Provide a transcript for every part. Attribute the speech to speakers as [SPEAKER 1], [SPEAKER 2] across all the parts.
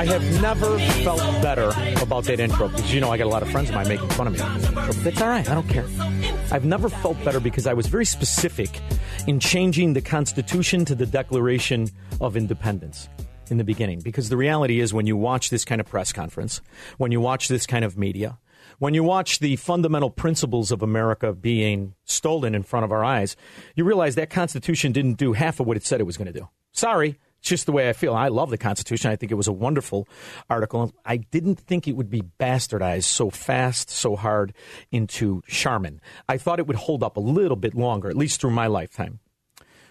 [SPEAKER 1] I
[SPEAKER 2] have never felt better about that intro because you know I got a lot of friends of mine making fun of me. So it's all right. I don't care. I've never felt better because I was very specific in changing the Constitution to the Declaration of Independence in the beginning. Because the reality is, when you watch this kind of press conference, when you watch this kind of media, when you watch the fundamental principles of America being stolen in front of our eyes, you realize that Constitution didn't do half of what it said it was going to do. Sorry. Just the way I feel. I love the Constitution. I think it was a wonderful article. I didn't think it would be bastardized so fast, so hard into Charmin. I thought it would hold up a little bit longer, at least through my lifetime.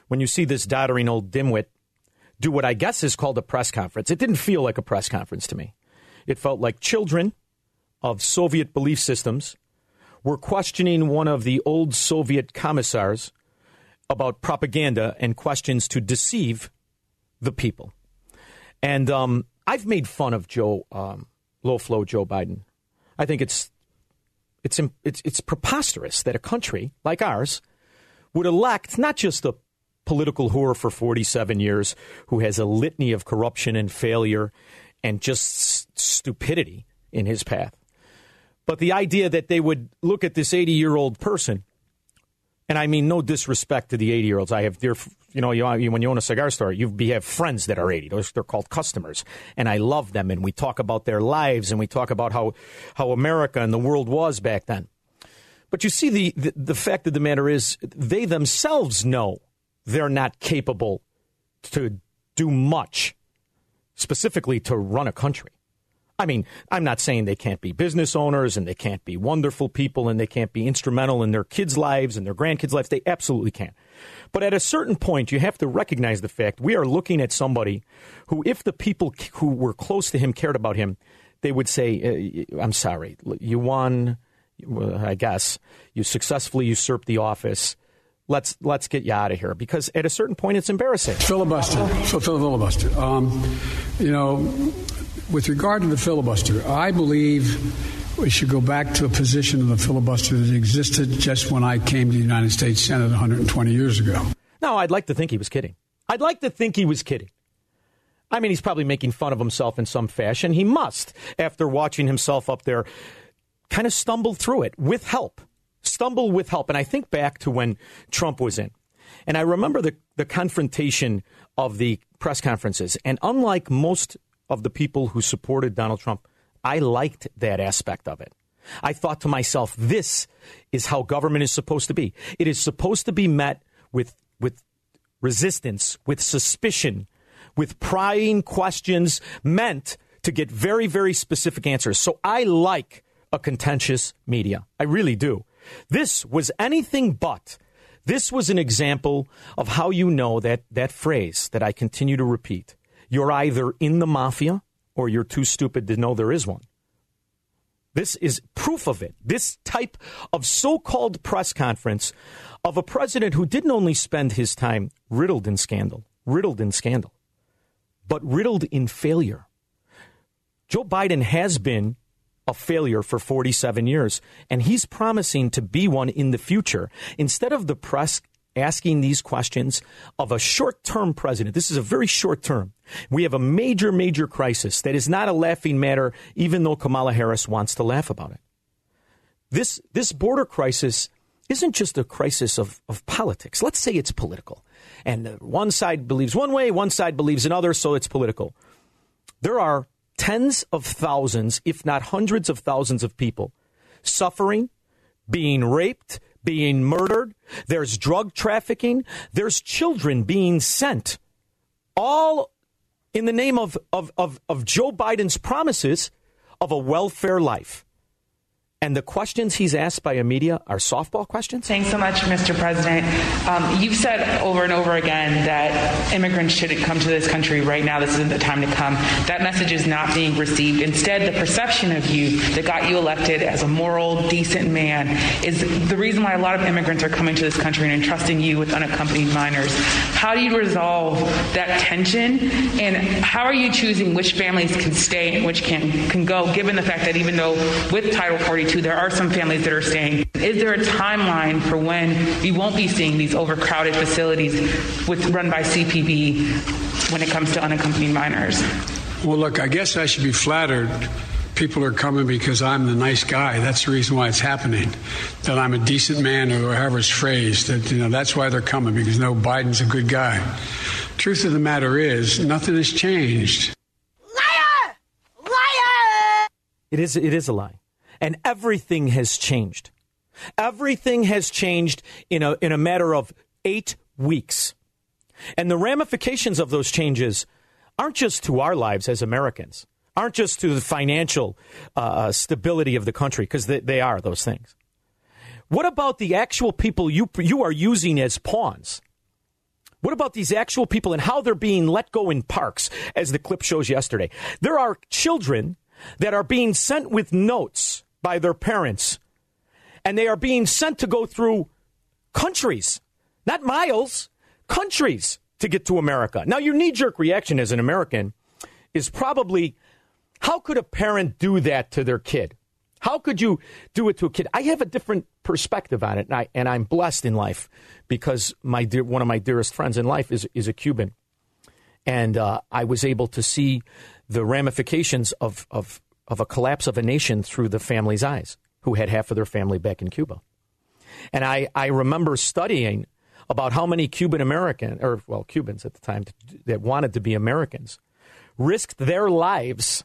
[SPEAKER 2] When you see this doddering old dimwit do what I guess is called a press conference, it didn't feel like a press conference to me. It felt like children of Soviet belief systems were questioning one of the old Soviet commissars about propaganda and questions to deceive the people. And um, I've made fun of Joe, um, low flow Joe Biden. I think it's, it's, it's, it's preposterous that a country like ours would elect not just a political whore for 47 years who has a litany of corruption and failure and just stupidity in his path, but the idea that they would look at this 80 year old person and I mean no disrespect to the 80 year olds. I have you know, uh, you, when you own a cigar store, you have friends that are 80. Those they're called customers, and I love them. And we talk about their lives, and we talk about how how America and the world was back then. But you see, the, the the fact of the matter is, they themselves know they're not capable to do much, specifically to run a country. I mean, I'm not saying they can't be business owners and they can't be wonderful people and they can't be instrumental in their kids' lives and their grandkids' lives. They absolutely can. But at a certain point, you have to recognize the fact we are looking at somebody who, if the people who were close to him cared about him, they would say, uh, I'm sorry, you won, I guess, you successfully usurped the office. Let's let's get you out of here because at a certain point it's embarrassing.
[SPEAKER 3] Filibuster. Filibuster. Um, you know, with regard to the filibuster, I believe we should go back to a position of the filibuster that existed just when I came to the United States Senate 120 years ago.
[SPEAKER 2] No, I'd like to think he was kidding. I'd like to think he was kidding. I mean, he's probably making fun of himself in some fashion. He must, after watching himself up there kind of stumble through it with help. Stumble with help. And I think back to when Trump was in. And I remember the, the confrontation of the press conferences. And unlike most of the people who supported Donald Trump, I liked that aspect of it. I thought to myself, this is how government is supposed to be. It is supposed to be met with, with resistance, with suspicion, with prying questions meant to get very, very specific answers. So I like a contentious media. I really do. This was anything but. This was an example of how you know that, that phrase that I continue to repeat. You're either in the mafia or you're too stupid to know there is one. This is proof of it. This type of so called press conference of a president who didn't only spend his time riddled in scandal, riddled in scandal, but riddled in failure. Joe Biden has been a failure for 47 years, and he's promising to be one in the future. Instead of the press asking these questions of a short term president, this is a very short term. We have a major, major crisis that is not a laughing matter, even though Kamala Harris wants to laugh about it. This, this border crisis isn't just a crisis of, of politics. Let's say it's political. And one side believes one way, one side believes another, so it's political. There are tens of thousands, if not hundreds of thousands of people suffering, being raped, being murdered. There's drug trafficking. There's children being sent. All in the name of, of, of, of Joe Biden's promises of a welfare life. And the questions he's asked by a media are softball questions?
[SPEAKER 4] Thanks so much, Mr. President. Um, you've said over and over again that immigrants shouldn't come to this country right now. This isn't the time to come. That message is not being received. Instead, the perception of you that got you elected as a moral, decent man is the reason why a lot of immigrants are coming to this country and entrusting you with unaccompanied minors. How do you resolve that tension? And how are you choosing which families can stay and which can, can go, given the fact that even though with Title 42, there are some families that are staying. Is there a timeline for when we won't be seeing these overcrowded facilities with run by CBP when it comes to unaccompanied minors?
[SPEAKER 3] Well, look, I guess I should be flattered. People are coming because I'm the nice guy. That's the reason why it's happening. That I'm a decent man, or however it's phrased. That you know, that's why they're coming because no, Biden's a good guy. Truth of the matter is, nothing has changed.
[SPEAKER 5] Liar! Liar!
[SPEAKER 2] It is, it is a lie and everything has changed. Everything has changed in a, in a matter of eight weeks. And the ramifications of those changes aren't just to our lives as Americans, aren't just to the financial uh, uh stability of the country, because they, they are those things. What about the actual people you, you are using as pawns? What about these actual people and how they're being let go in parks, as the clip shows yesterday? There are children that are being sent with notes by their parents, and they are being sent to go through countries, not miles, countries to get to America. Now, your knee jerk reaction as an American is probably how could a parent do that to their kid? How could you do it to a kid? I have a different perspective on it, and, I, and I'm blessed in life because my dear, one of my dearest friends in life is, is a Cuban. And uh, I was able to see the ramifications of, of of a collapse of a nation through the family's eyes, who had half of their family back in Cuba. And I, I remember studying about how many Cuban American, or well, Cubans at the time that wanted to be Americans, risked their lives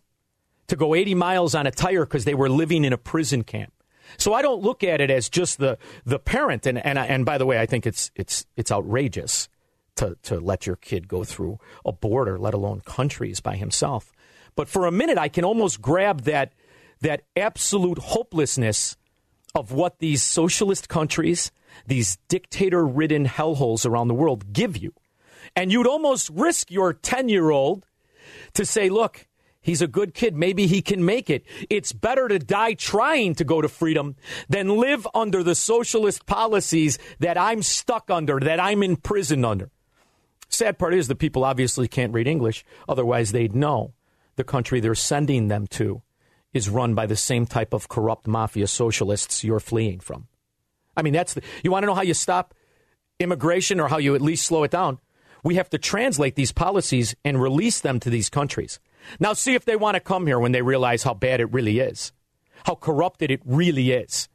[SPEAKER 2] to go 80 miles on a tire because they were living in a prison camp. So I don't look at it as just the, the parent. And, and, and by the way, I think it's, it's, it's outrageous to, to let your kid go through a border, let alone countries by himself. But for a minute, I can almost grab that, that absolute hopelessness of what these socialist countries, these dictator ridden hellholes around the world give you. And you'd almost risk your 10 year old to say, look, he's a good kid. Maybe he can make it. It's better to die trying to go to freedom than live under the socialist policies that I'm stuck under, that I'm imprisoned under. Sad part is the people obviously can't read English, otherwise, they'd know the country they're sending them to is run by the same type of corrupt mafia socialists you're fleeing from. I mean, that's the, you want to know how you stop immigration or how you at least slow it down? We have to translate these policies and release them to these countries. Now, see if they want to come here when they realize how bad it really is, how corrupted it really is.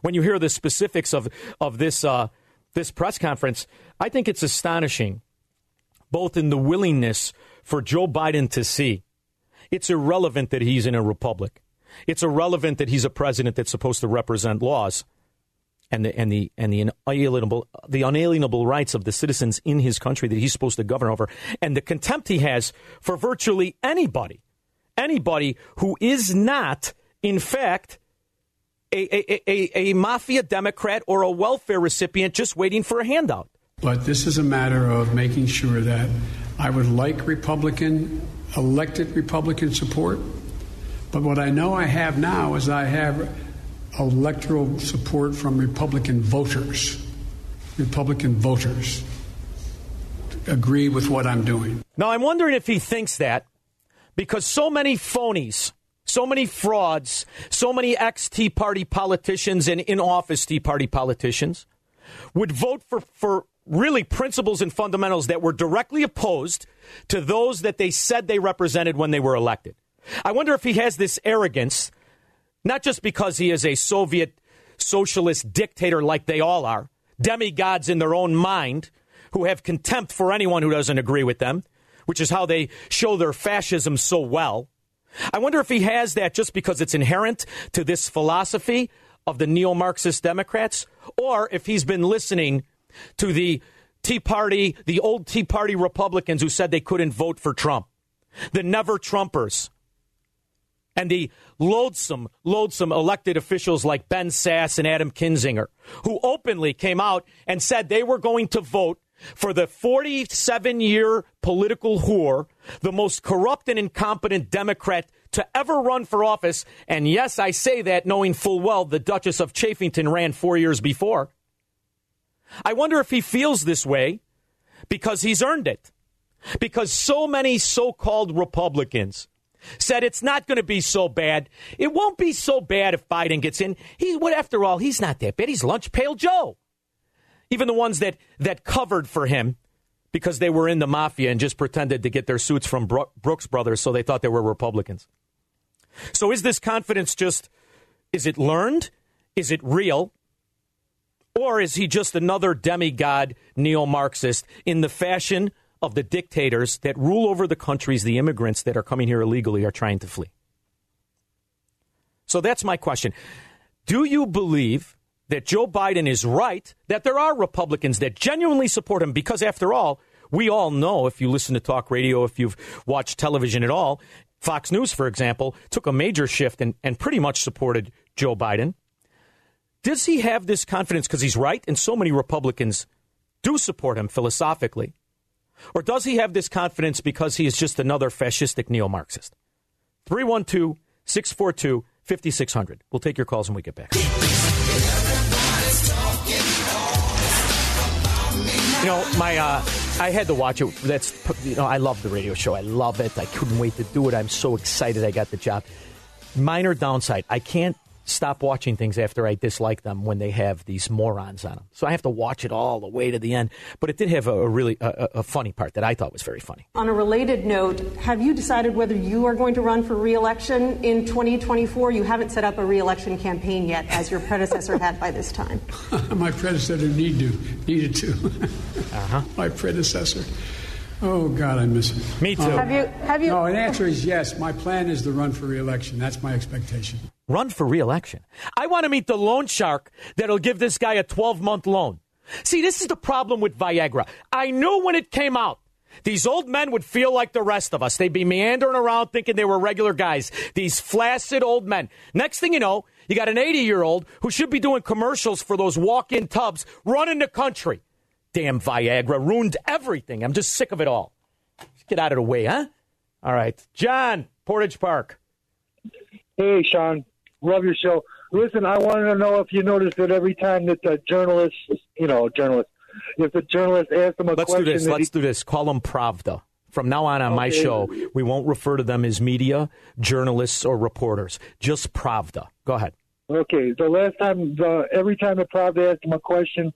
[SPEAKER 2] When you hear the specifics of, of this, uh, this press conference, I think it's astonishing, both in the willingness for Joe Biden to see it's irrelevant that he's in a republic. It's irrelevant that he's a president that's supposed to represent laws and the and the and the inalienable the unalienable rights of the citizens in his country that he's supposed to govern over, and the contempt he has for virtually anybody, anybody who is not, in fact, a, a, a, a mafia Democrat or a welfare recipient just waiting for a handout.
[SPEAKER 3] But this is a matter of making sure that I would like Republican elected Republican support. But what I know I have now is I have electoral support from Republican voters. Republican voters agree with what I'm doing.
[SPEAKER 2] Now, I'm wondering if he thinks that because so many phonies, so many frauds, so many ex Tea Party politicians and in office Tea Party politicians would vote for, for really principles and fundamentals that were directly opposed to those that they said they represented when they were elected. I wonder if he has this arrogance, not just because he is a Soviet socialist dictator like they all are, demigods in their own mind who have contempt for anyone who doesn't agree with them, which is how they show their fascism so well. I wonder if he has that just because it's inherent to this philosophy of the neo Marxist Democrats, or if he's been listening to the Tea Party, the old Tea Party Republicans who said they couldn't vote for Trump, the never Trumpers, and the loathsome, loathsome elected officials like Ben Sasse and Adam Kinzinger, who openly came out and said they were going to vote for the 47 year political whore, the most corrupt and incompetent Democrat to ever run for office. And yes, I say that knowing full well the Duchess of Chaffington ran four years before. I wonder if he feels this way because he's earned it. Because so many so called Republicans said it's not going to be so bad. It won't be so bad if Biden gets in. He, what after all, he's not that bad. He's lunch pail Joe. Even the ones that that covered for him because they were in the mafia and just pretended to get their suits from Bro- Brooks Brothers, so they thought they were Republicans. So is this confidence just is it learned? Is it real? Or is he just another demigod neo Marxist in the fashion of the dictators that rule over the countries the immigrants that are coming here illegally are trying to flee? So that's my question. Do you believe that Joe Biden is right that there are Republicans that genuinely support him? Because after all, we all know if you listen to talk radio, if you've watched television at all, Fox News, for example, took a major shift and, and pretty much supported Joe Biden. Does he have this confidence because he's right and so many Republicans do support him philosophically? Or does he have this confidence because he is just another fascistic neo Marxist? 312 642 5600. We'll take your calls when we get back. You know, my uh, I had to watch it. That's you know, I love the radio show. I love it. I couldn't wait to do it. I'm so excited I got the job. Minor downside, I can't stop watching things after I dislike them when they have these morons on them. So I have to watch it all the way to the end. But it did have a, a really a, a funny part that I thought was very funny.
[SPEAKER 6] On a related note, have you decided whether you are going to run for reelection in 2024? You haven't set up a reelection campaign yet, as your predecessor had by this time.
[SPEAKER 3] My predecessor need to, needed to.
[SPEAKER 2] Uh-huh.
[SPEAKER 3] My predecessor. Oh God, I miss him.
[SPEAKER 2] Me too.
[SPEAKER 6] Um, have you? Have you?
[SPEAKER 3] No, an answer is yes. My plan is to run for reelection. That's my expectation.
[SPEAKER 2] Run for reelection. I want to meet the loan shark that'll give this guy a 12 month loan. See, this is the problem with Viagra. I knew when it came out. These old men would feel like the rest of us. They'd be meandering around thinking they were regular guys. These flaccid old men. Next thing you know, you got an 80 year old who should be doing commercials for those walk in tubs running the country. Damn Viagra ruined everything. I'm just sick of it all. Just get out of the way, huh? All right. John, Portage Park.
[SPEAKER 7] Hey, Shaun. Love your show. Listen, I wanted to know if you noticed that every time that the journalist, you know, journalist, if the journalist asks them a
[SPEAKER 2] Let's
[SPEAKER 7] question,
[SPEAKER 2] do this. Let's
[SPEAKER 7] he-
[SPEAKER 2] do this. Call them Pravda. From now on on my show, we won't refer to them as media, journalists, or reporters. Just Pravda. Go ahead.
[SPEAKER 7] Okay, the last time, the, every time that Pravda asked him a question,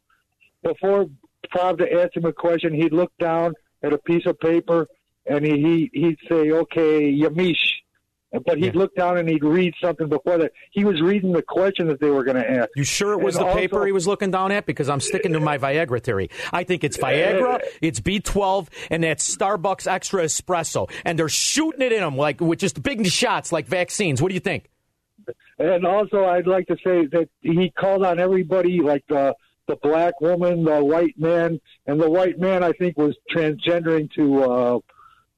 [SPEAKER 7] before Pravda ask him a question, he'd look down at a piece of paper and he, he he'd say, "Okay, Yamiche," but he'd look down and he'd read something before that. He was reading the question that they were going to ask.
[SPEAKER 2] You sure it was
[SPEAKER 7] And
[SPEAKER 2] the paper he was looking down at? Because I'm sticking to my Viagra theory. I think it's Viagra, it's B12, and that's Starbucks Extra Espresso. And they're shooting it in them like with just big shots like vaccines. What do you think?
[SPEAKER 7] And also, I'd like to say that he called on everybody, like the the black woman, the white man, and the white man I think was transgendering to uh,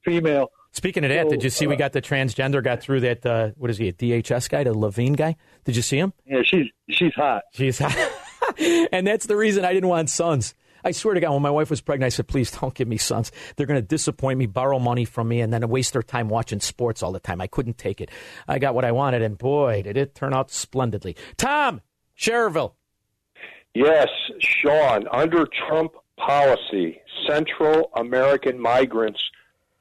[SPEAKER 7] female.
[SPEAKER 2] Speaking of that,
[SPEAKER 7] So,
[SPEAKER 2] did you see we
[SPEAKER 7] uh,
[SPEAKER 2] got the transgender got through that? Uh, what is he? A DHS guy, the Levine guy? Did you see him?
[SPEAKER 7] Yeah, she's she's hot.
[SPEAKER 2] She's hot, and that's the reason I didn't want sons. I swear to God, when my wife was pregnant, I said, please don't give me sons. They're going to disappoint me, borrow money from me, and then waste their time watching sports all the time. I couldn't take it. I got what I wanted, and boy, did it turn out splendidly. Tom, Schererville.
[SPEAKER 8] Yes, Shaun, under Trump policy, Central American migrants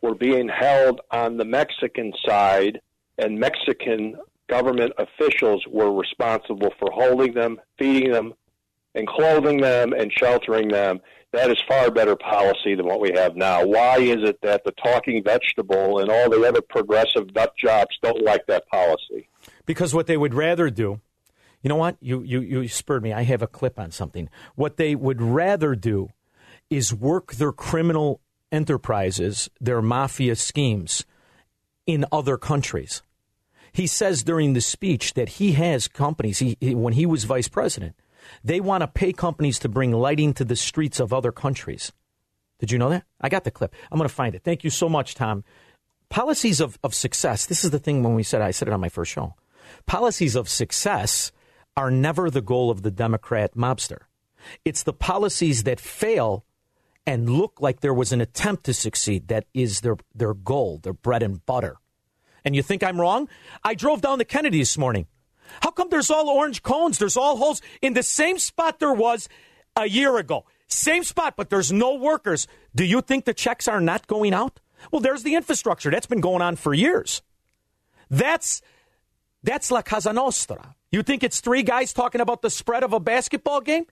[SPEAKER 8] were being held on the Mexican side, and Mexican government officials were responsible for holding them, feeding them, and clothing them and sheltering them. That is far better policy than what we have now. Why is it that the talking vegetable and all the other progressive nut jobs don't like that policy?
[SPEAKER 2] Because what they would rather do You know what? You, you, you spurred me. I have a clip on something. What they would rather do is work their criminal enterprises, their mafia schemes in other countries. He says during the speech that he has companies, he, he- when he was vice president, they want to pay companies to bring lighting to the streets of other countries. Did you know that? I got the clip. I'm going to find it. Thank you so much, Tom. Policies of, of success. This is the thing when we said, I said it on my first show. Policies of success are never the goal of the Democrat mobster. It's the policies that fail and look like there was an attempt to succeed that is their, their goal, their bread and butter. And you think I'm wrong? I drove down the Kennedy this morning. How come there's all orange cones? There's all holes in the same spot there was a year ago. Same spot, but there's no workers. Do you think the checks are not going out? Well, there's the infrastructure. That's been going on for years. That's that's La Casa Nostra. You think it's three guys talking about the spread of a basketball game?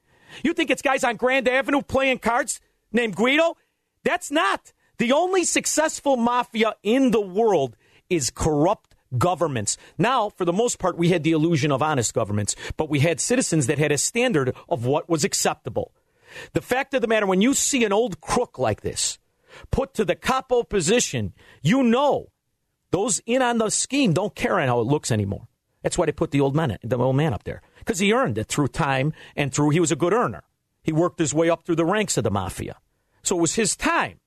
[SPEAKER 2] You think it's guys on Grand Avenue playing cards named Guido? That's not. The only successful mafia in the world is corrupt governments. Now, for the most part, we had the illusion of honest governments, but we had citizens that had a standard of what was acceptable. The fact of the matter, when you see an old crook like this put to the capo position, you know those in on the scheme don't care on how it looks anymore. That's why they put the old man, the old man up there because he earned it through time and through he was a good earner. He worked his way up through the ranks of the mafia, so it was his time.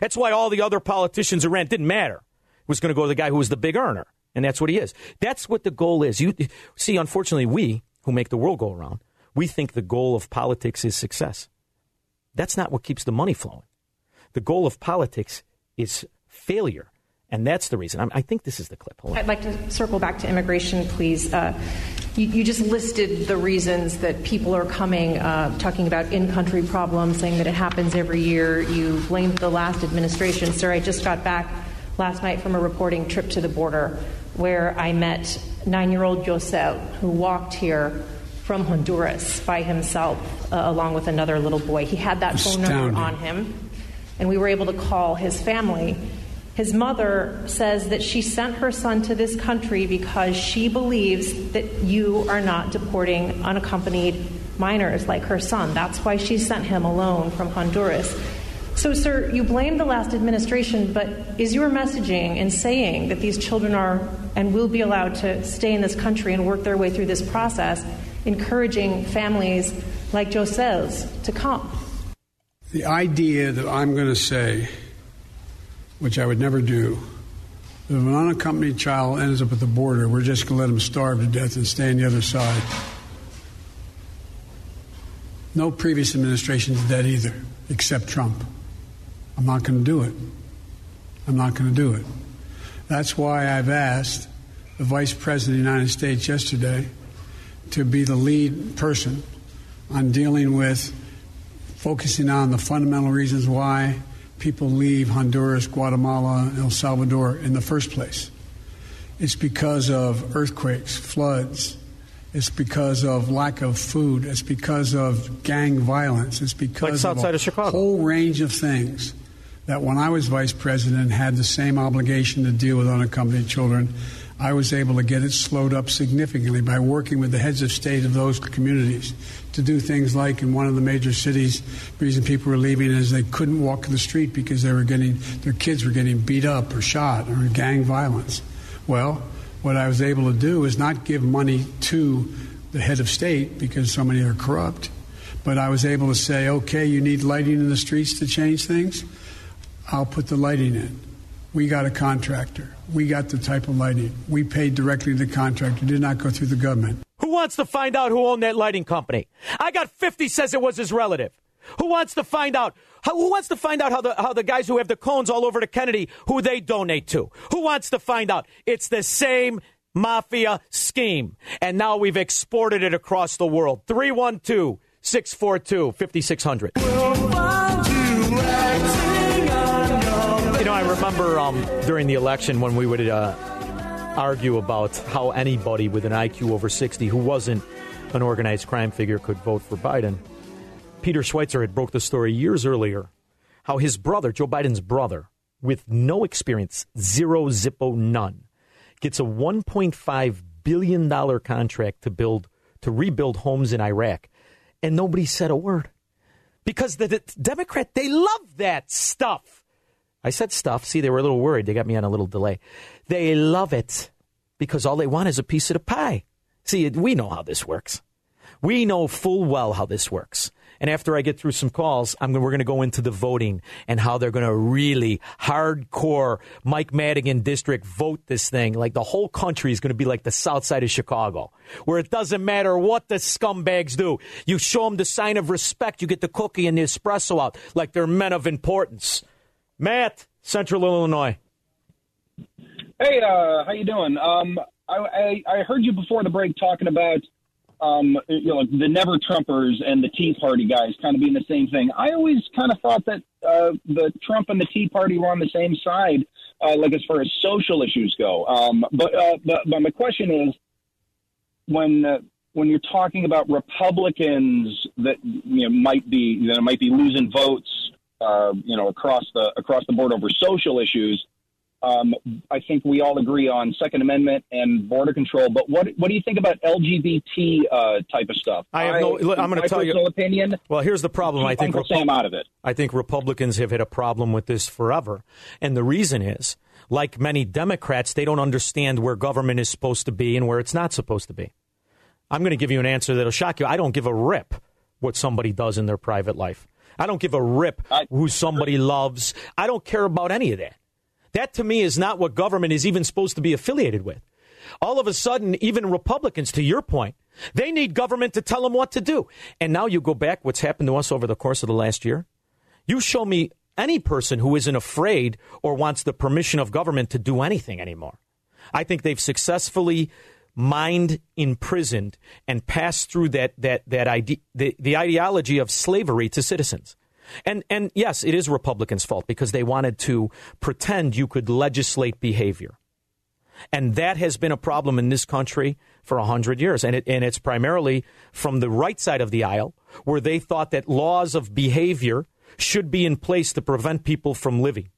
[SPEAKER 2] That's why all the other politicians ran didn't matter. It was going to go to the guy who was the big earner, and that's what he is. That's what the goal is. You see, unfortunately, we who make the world go around, we think the goal of politics is success. That's not what keeps the money flowing. The goal of politics is failure. And that's the reason. I'm, I think this is the clip. Hold.
[SPEAKER 9] I'd like to circle back to immigration, please. Uh, you, you just listed the reasons that people are coming, uh, talking about in country problems, saying that it happens every year. You blamed the last administration. Sir, I just got back last night from a reporting trip to the border where I met nine year old Josel, who walked here from Honduras by himself, uh, along with another little boy. He had that phone number on him, and we were able to call his family. His mother says that she sent her son to this country because she believes that you are not deporting unaccompanied minors like her son. That's why she sent him alone from Honduras. So, sir, you blame the last administration, but is your messaging in saying that these children are and will be allowed to stay in this country and work their way through this process, encouraging families like Josel's to come?
[SPEAKER 3] The idea that I'm going to say, which I would never do, if an unaccompanied child ends up at the border, we're just going to let him starve to death and stay on the other side. No previous administration did that either, except Trump. I'm not going to do it. I'm not going to do it. That's why I've asked the Vice President of the United States yesterday to be the lead person on dealing with focusing on the fundamental reasons why people leave Honduras, Guatemala, El Salvador in the first place. It's because of earthquakes, floods. It's because of lack of food. It's because of gang violence. It's because
[SPEAKER 2] Like
[SPEAKER 3] of a
[SPEAKER 2] of Chicago.
[SPEAKER 3] whole range of things that when I was vice president had the same obligation to deal with unaccompanied children. I was able to get it slowed up significantly by working with the heads of state of those communities to do things like in one of the major cities, the reason people were leaving is they couldn't walk in the street because they were getting their kids were getting beat up or shot or gang violence. Well, what I was able to do is not give money to the head of state because so many are corrupt, but I was able to say, okay, you need lighting in the streets to change things. I'll put the lighting in. We got a contractor. We got the type of lighting. We paid directly to the contractor, did not go through the government.
[SPEAKER 2] Who wants to find out who owned that lighting company? I got 50 says it was his relative. Who wants to find out? How, who wants to find out how the, how the guys who have the cones all over to Kennedy, who they donate to? Who wants to find out? It's the same mafia scheme. And now we've exported it across the world. 312 642 5600. Remember um, during the election when we would uh, argue about how anybody with an IQ over 60 who wasn't an organized crime figure could vote for Biden. Peter Schweizer had broke the story years earlier how his brother, Joe Biden's brother, with no experience, zero zippo none, gets a $1.5 billion contract to build to rebuild homes in Iraq, and nobody said a word because the, the Democrat they love that stuff. I said stuff. See, they were a little worried. They got me on a little delay. They love it because all they want is a piece of the pie. See, we know how this works. We know full well how this works. And after I get through some calls, I'm, we're going to go into the voting and how they're going to really hardcore Mike Madigan district vote this thing. Like the whole country is going to be like the south side of Chicago, where it doesn't matter what the scumbags do. You show them the sign of respect, you get the cookie and the espresso out like they're men of importance. Matt, Central Illinois.
[SPEAKER 10] Hey, uh, how you doing? Um, I, I, I heard you before the break talking about um, you know the Never Trumpers and the Tea Party guys kind of being the same thing. I always kind of thought that uh, the Trump and the Tea Party were on the same side, uh, like as far as social issues go. Um, but, uh, but but my question is, when uh, when you're talking about Republicans that you know might be that might be losing votes, uh, you know across the across the board over social issues. Um, I think we all agree on Second Amendment and border control. But what what do you think about LGBT uh, type of stuff?
[SPEAKER 2] I have no. I'm going to tell you.
[SPEAKER 10] Opinion.
[SPEAKER 2] Well, here's the problem. I think
[SPEAKER 10] Uncle Sam out of it.
[SPEAKER 2] I think Republicans have had a problem with this forever, and the reason is, like many Democrats, they don't understand where government is supposed to be and where it's not supposed to be. I'm going to give you an answer that'll shock you. I don't give a rip what somebody does in their private life. I don't give a rip who somebody loves. I don't care about any of that. That to me is not what government is even supposed to be affiliated with. All of a sudden, even Republicans, to your point, they need government to tell them what to do. And now you go back, what's happened to us over the course of the last year? You show me any person who isn't afraid or wants the permission of government to do anything anymore. I think they've successfully mined, imprisoned, and passed through that, that, that ide- the, the ideology of slavery to citizens. And and yes, it is Republicans' fault because they wanted to pretend you could legislate behavior. And that has been a problem in this country for a hundred years. And, it, and it's primarily from the right side of the aisle, where they thought that laws of behavior should be in place to prevent people from living.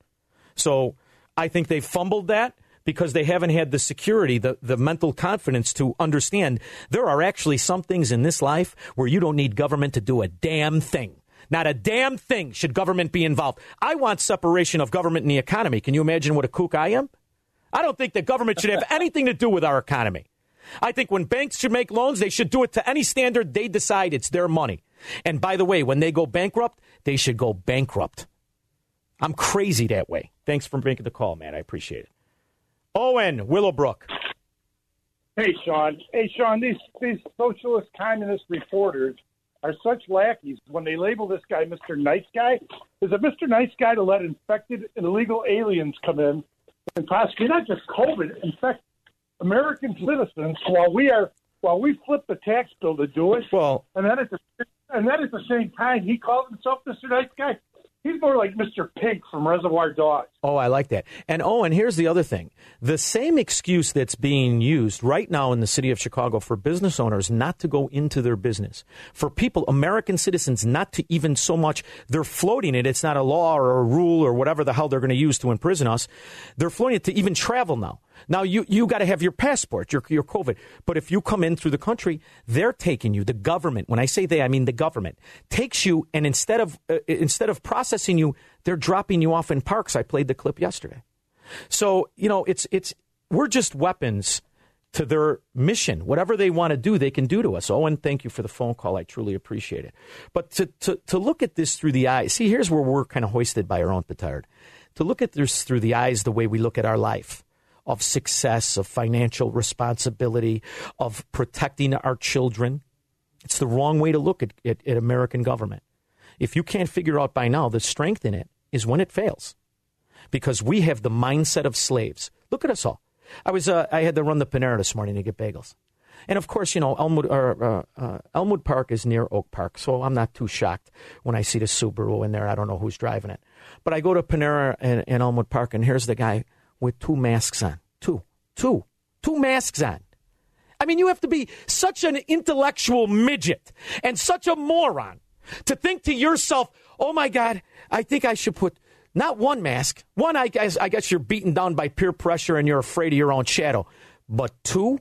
[SPEAKER 2] So I think they fumbled that because they haven't had the security, the, the mental confidence to understand there are actually some things in this life where you don't need government to do a damn thing. Not a damn thing should government be involved. I want separation of government and the economy. Can you imagine what a kook I am? I don't think that government should have anything to do with our economy. I think when banks should make loans, they should do it to any standard they decide it's their money. And by the way, when they go bankrupt, they should go bankrupt. I'm crazy that way. Thanks for making the call, man. I appreciate it. Owen, Willowbrook.
[SPEAKER 11] Hey, Shaun. Hey, Shaun. These these socialist communist reporters are such lackeys when they label this guy Mr. Nice Guy. Is it Mr. Nice Guy to let infected and illegal aliens come in and possibly not just COVID infect American citizens while we are while we flip the tax bill to do it?
[SPEAKER 2] Well,
[SPEAKER 11] and then at the and then at the same time he calls himself Mr. Nice Guy. He's more like Mr. Pink from Reservoir Dogs.
[SPEAKER 2] Oh, I like that. And oh, and here's the other thing. The same excuse that's being used right now in the city of Chicago for business owners not to go into their business, for people, American citizens, not to even so much, they're floating it. It's not a law or a rule or whatever the hell they're going to use to imprison us. They're floating it to even travel now. Now you you got to have your passport, your your COVID. But if you come in through the country, they're taking you. The government, when I say they, I mean the government takes you, and instead of uh, instead of processing you, they're dropping you off in parks. I played the clip yesterday. So you know, it's it's we're just weapons to their mission. Whatever they want to do, they can do to us. Owen, thank you for the phone call. I truly appreciate it. But to to to look at this through the eyes, see, here's where we're kind of hoisted by our own petard. To look at this through the eyes, the way we look at our life of success, of financial responsibility, of protecting our children. It's the wrong way to look at, at, at, American government. If you can't figure out by now, the strength in it is when it fails. Because we have the mindset of slaves. Look at us all. I was uh, I had to run the Panera this morning to get bagels. And of course, you know, Elmwood, uh, uh, Elmwood Park is near Oak Park, so I'm not too shocked when I see the Subaru in there. I don't know who's driving it. But I go to Panera in, in Elmwood Park, and here's the guy with two masks on. Two. Two. Two masks on. I mean, you have to be such an intellectual midget and such a moron to think to yourself, oh my God, I think I should put not one mask. One, I guess, I guess you're beaten down by peer pressure and you're afraid of your own shadow. But two,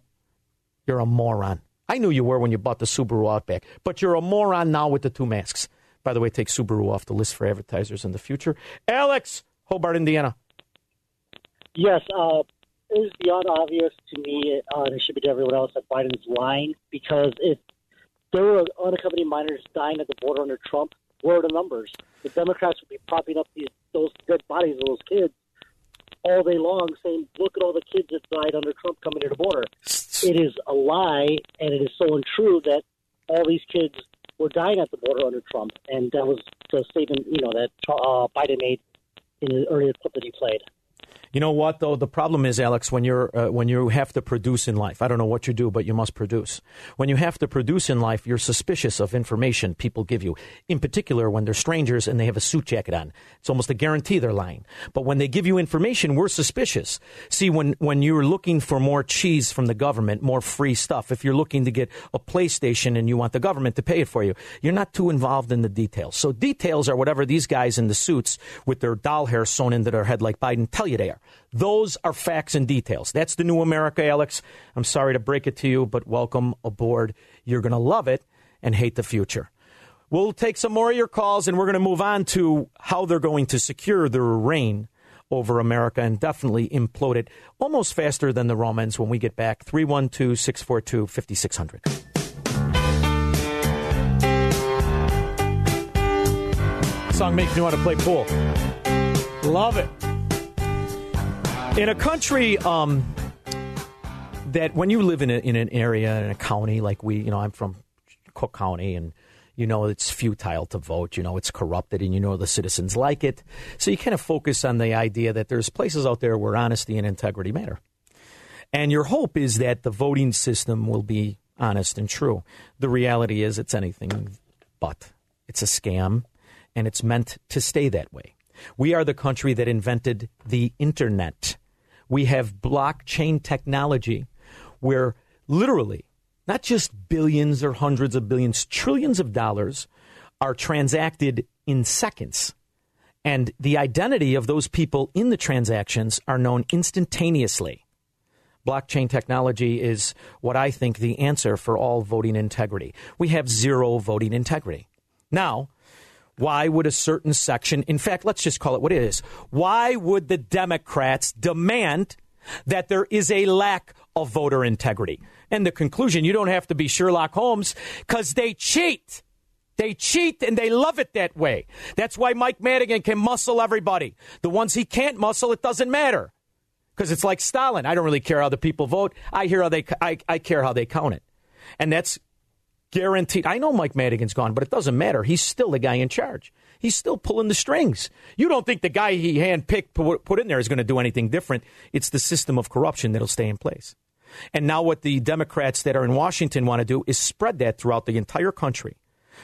[SPEAKER 2] you're a moron. I knew you were when you bought the Subaru Outback, but you're a moron now with the two masks. By the way, take Subaru off the list for advertisers in the future. Alex, Hobart, Indiana.
[SPEAKER 12] Yes, uh, it is beyond obvious to me, uh, and it should be to everyone else, that Biden's lying because if there were unaccompanied minors dying at the border under Trump, where are the numbers? The Democrats would be propping up these those dead bodies of those kids all day long, saying, "Look at all the kids that died under Trump coming to the border." It is a lie, and it is so untrue that all these kids were dying at the border under Trump, and that was the statement you know that uh, Biden made in the earlier clip that he played.
[SPEAKER 2] You know what though? The problem is, Alex, when you're uh, when you have to produce in life. I don't know what you do, but you must produce. When you have to produce in life, you're suspicious of information people give you. In particular, when they're strangers and they have a suit jacket on, it's almost a guarantee they're lying. But when they give you information, we're suspicious. See, when when you're looking for more cheese from the government, more free stuff. If you're looking to get a PlayStation and you want the government to pay it for you, you're not too involved in the details. So details are whatever these guys in the suits with their doll hair sewn into their head like Biden tell you they are. Those are facts and details. That's the new America, Alex. I'm sorry to break it to you, but welcome aboard. You're going to love it and hate the future. We'll take some more of your calls and we're going to move on to how they're going to secure their reign over America and definitely implode it almost faster than the Romans when we get back. 312 642 5600. Song makes me want to play pool. Love it. In a country um, that when you live in, a, in an area, in a county like we, you know, I'm from Cook County and you know it's futile to vote, you know it's corrupted, and you know the citizens like it. So you kind of focus on the idea that there's places out there where honesty and integrity matter. And your hope is that the voting system will be honest and true. The reality is it's anything but. It's a scam, and it's meant to stay that way. We are the country that invented the internet. We have blockchain technology where literally not just billions or hundreds of billions, trillions of dollars are transacted in seconds. And the identity of those people in the transactions are known instantaneously. Blockchain technology is what I think the answer for all voting integrity. We have zero voting integrity. Now, why would a certain section, in fact, let's just call it what it is. Why would the Democrats demand that there is a lack of voter integrity? And the conclusion, you don't have to be Sherlock Holmes because they cheat. They cheat and they love it that way. That's why Mike Madigan can muscle everybody. The ones he can't muscle, it doesn't matter. Because it's like Stalin. I don't really care how the people vote. I hear how they I, I care how they count it. And that's guaranteed. I know Mike Madigan's gone, but it doesn't matter. He's still the guy in charge. He's still pulling the strings. You don't think the guy he handpicked put, in there is going to do anything different. It's the system of corruption that'll stay in place. And now, what the Democrats that are in Washington want to do is spread that throughout the entire country.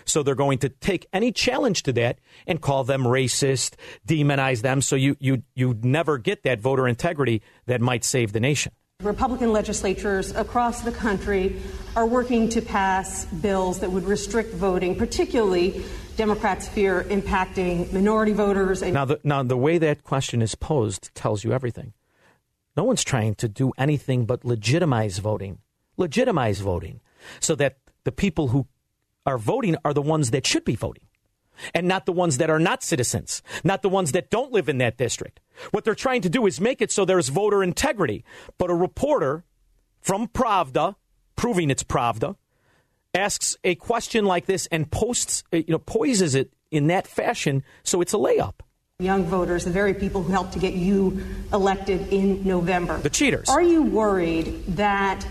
[SPEAKER 2] So they're going to take any challenge to that and call them racist, demonize them. So you you you never get that voter integrity that might save the nation.
[SPEAKER 6] Republican legislatures across the country are working to pass bills that would restrict voting, particularly Democrats fear impacting minority voters. And-
[SPEAKER 2] now, the, now the way that question is posed tells you everything. No one's trying to do anything but legitimize voting, legitimize voting, so that the people who are voting are the ones that should be voting and not the ones that are not citizens, not the ones that don't live in that district. What they're trying to do is make it so there's voter integrity. But a reporter from Pravda, proving it's Pravda, asks a question like this and posts, uh, you know, poises it in that fashion so it's a layup.
[SPEAKER 6] Young voters, the very people who helped to get you elected in November.
[SPEAKER 2] The cheaters.
[SPEAKER 6] Are you worried that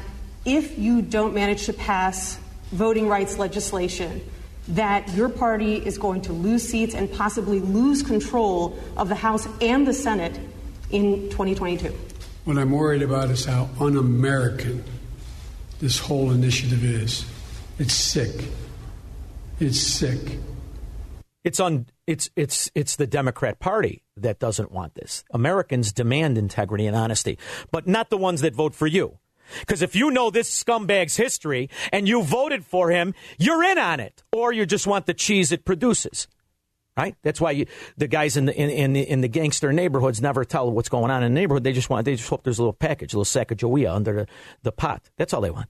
[SPEAKER 6] if you don't manage to pass voting rights legislation, that your party is going to lose seats and possibly lose control of the House and the Senate in 2022?
[SPEAKER 3] What I'm worried about is how un American this whole initiative is. It's sick. It's sick.
[SPEAKER 2] It's on it's it's it's the Democrat Party that doesn't want this. Americans demand integrity and honesty, but not the ones that vote for you. Because if you know this scumbag's history and you voted for him, you're in on it, or you just want the cheese it produces. Right? That's why you, the guys in the in, in the in the gangster neighborhoods never tell what's going on in the neighborhood. They just want they just hope there's a little package, a little sack of Joia under the, the pot. That's all they want.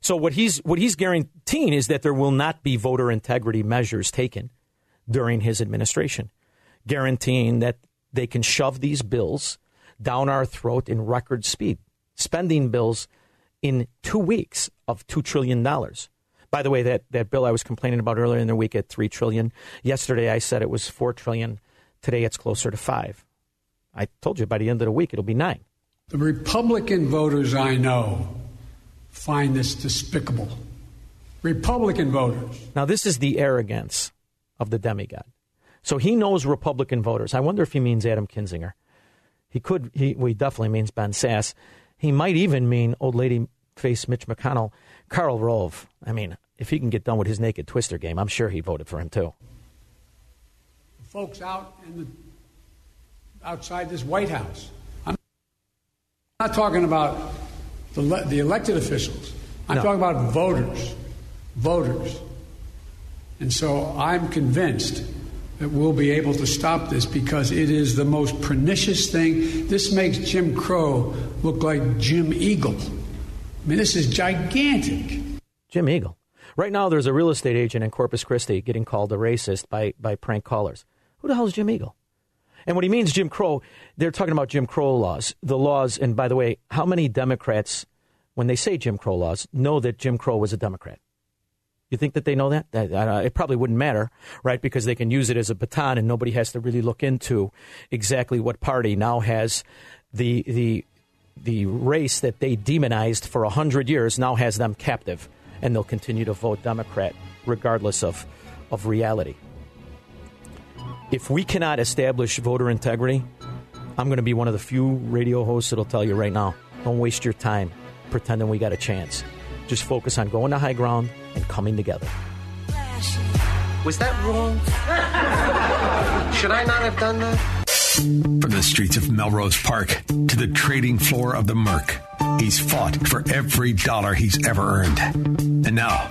[SPEAKER 2] So what he's what he's guaranteeing is that there will not be voter integrity measures taken during his administration, guaranteeing that they can shove these bills down our throat in record speed, spending bills in two weeks of two trillion dollars. By the way, that, that bill I was complaining about earlier in the week at 3 trillion. Yesterday I said it was 4 trillion. Today it's closer to five. I told you by the end of the week it'll be nine.
[SPEAKER 3] The Republican voters I know find this despicable. Republican voters.
[SPEAKER 2] Now this is the arrogance of the demigod. So he knows Republican voters. I wonder if he means Adam Kinzinger. He could. He, well, he definitely means Ben Sasse. He might even mean old lady face Mitch McConnell. Karl Rove. I mean, if he can get done with his naked twister game, I'm sure he voted for him too.
[SPEAKER 3] The Folks out in the outside this White House. I'm not talking about the, the elected officials. I'm
[SPEAKER 2] No.
[SPEAKER 3] talking about voters. Voters. And so I'm convinced that we'll be able to stop this because it is the most pernicious thing. This makes Jim Crow look like Jim Eagle. I mean, this is gigantic.
[SPEAKER 2] Jim Eagle. Right now, there's a real estate agent in Corpus Christi getting called a racist by, by prank callers. Who the hell is Jim Eagle? And what he means, Jim Crow, they're talking about Jim Crow laws. The laws, and by the way, how many Democrats, when they say Jim Crow laws, know that Jim Crow was a Democrat? You think that they know that? that uh, it probably wouldn't matter, right? Because they can use it as a baton, and nobody has to really look into exactly what party now has the the the race that they demonized for hundred years now has them captive, and they'll continue to vote Democrat regardless of of reality. If we cannot establish voter integrity, I'm going to be one of the few radio hosts that'll tell you right now: don't waste your time pretending we got a chance. Just focus on going to high ground and coming together.
[SPEAKER 13] Was that wrong? Should I not have done that?
[SPEAKER 14] From the streets of Melrose Park to the trading floor of the Merc, he's fought for every dollar he's ever earned. And now,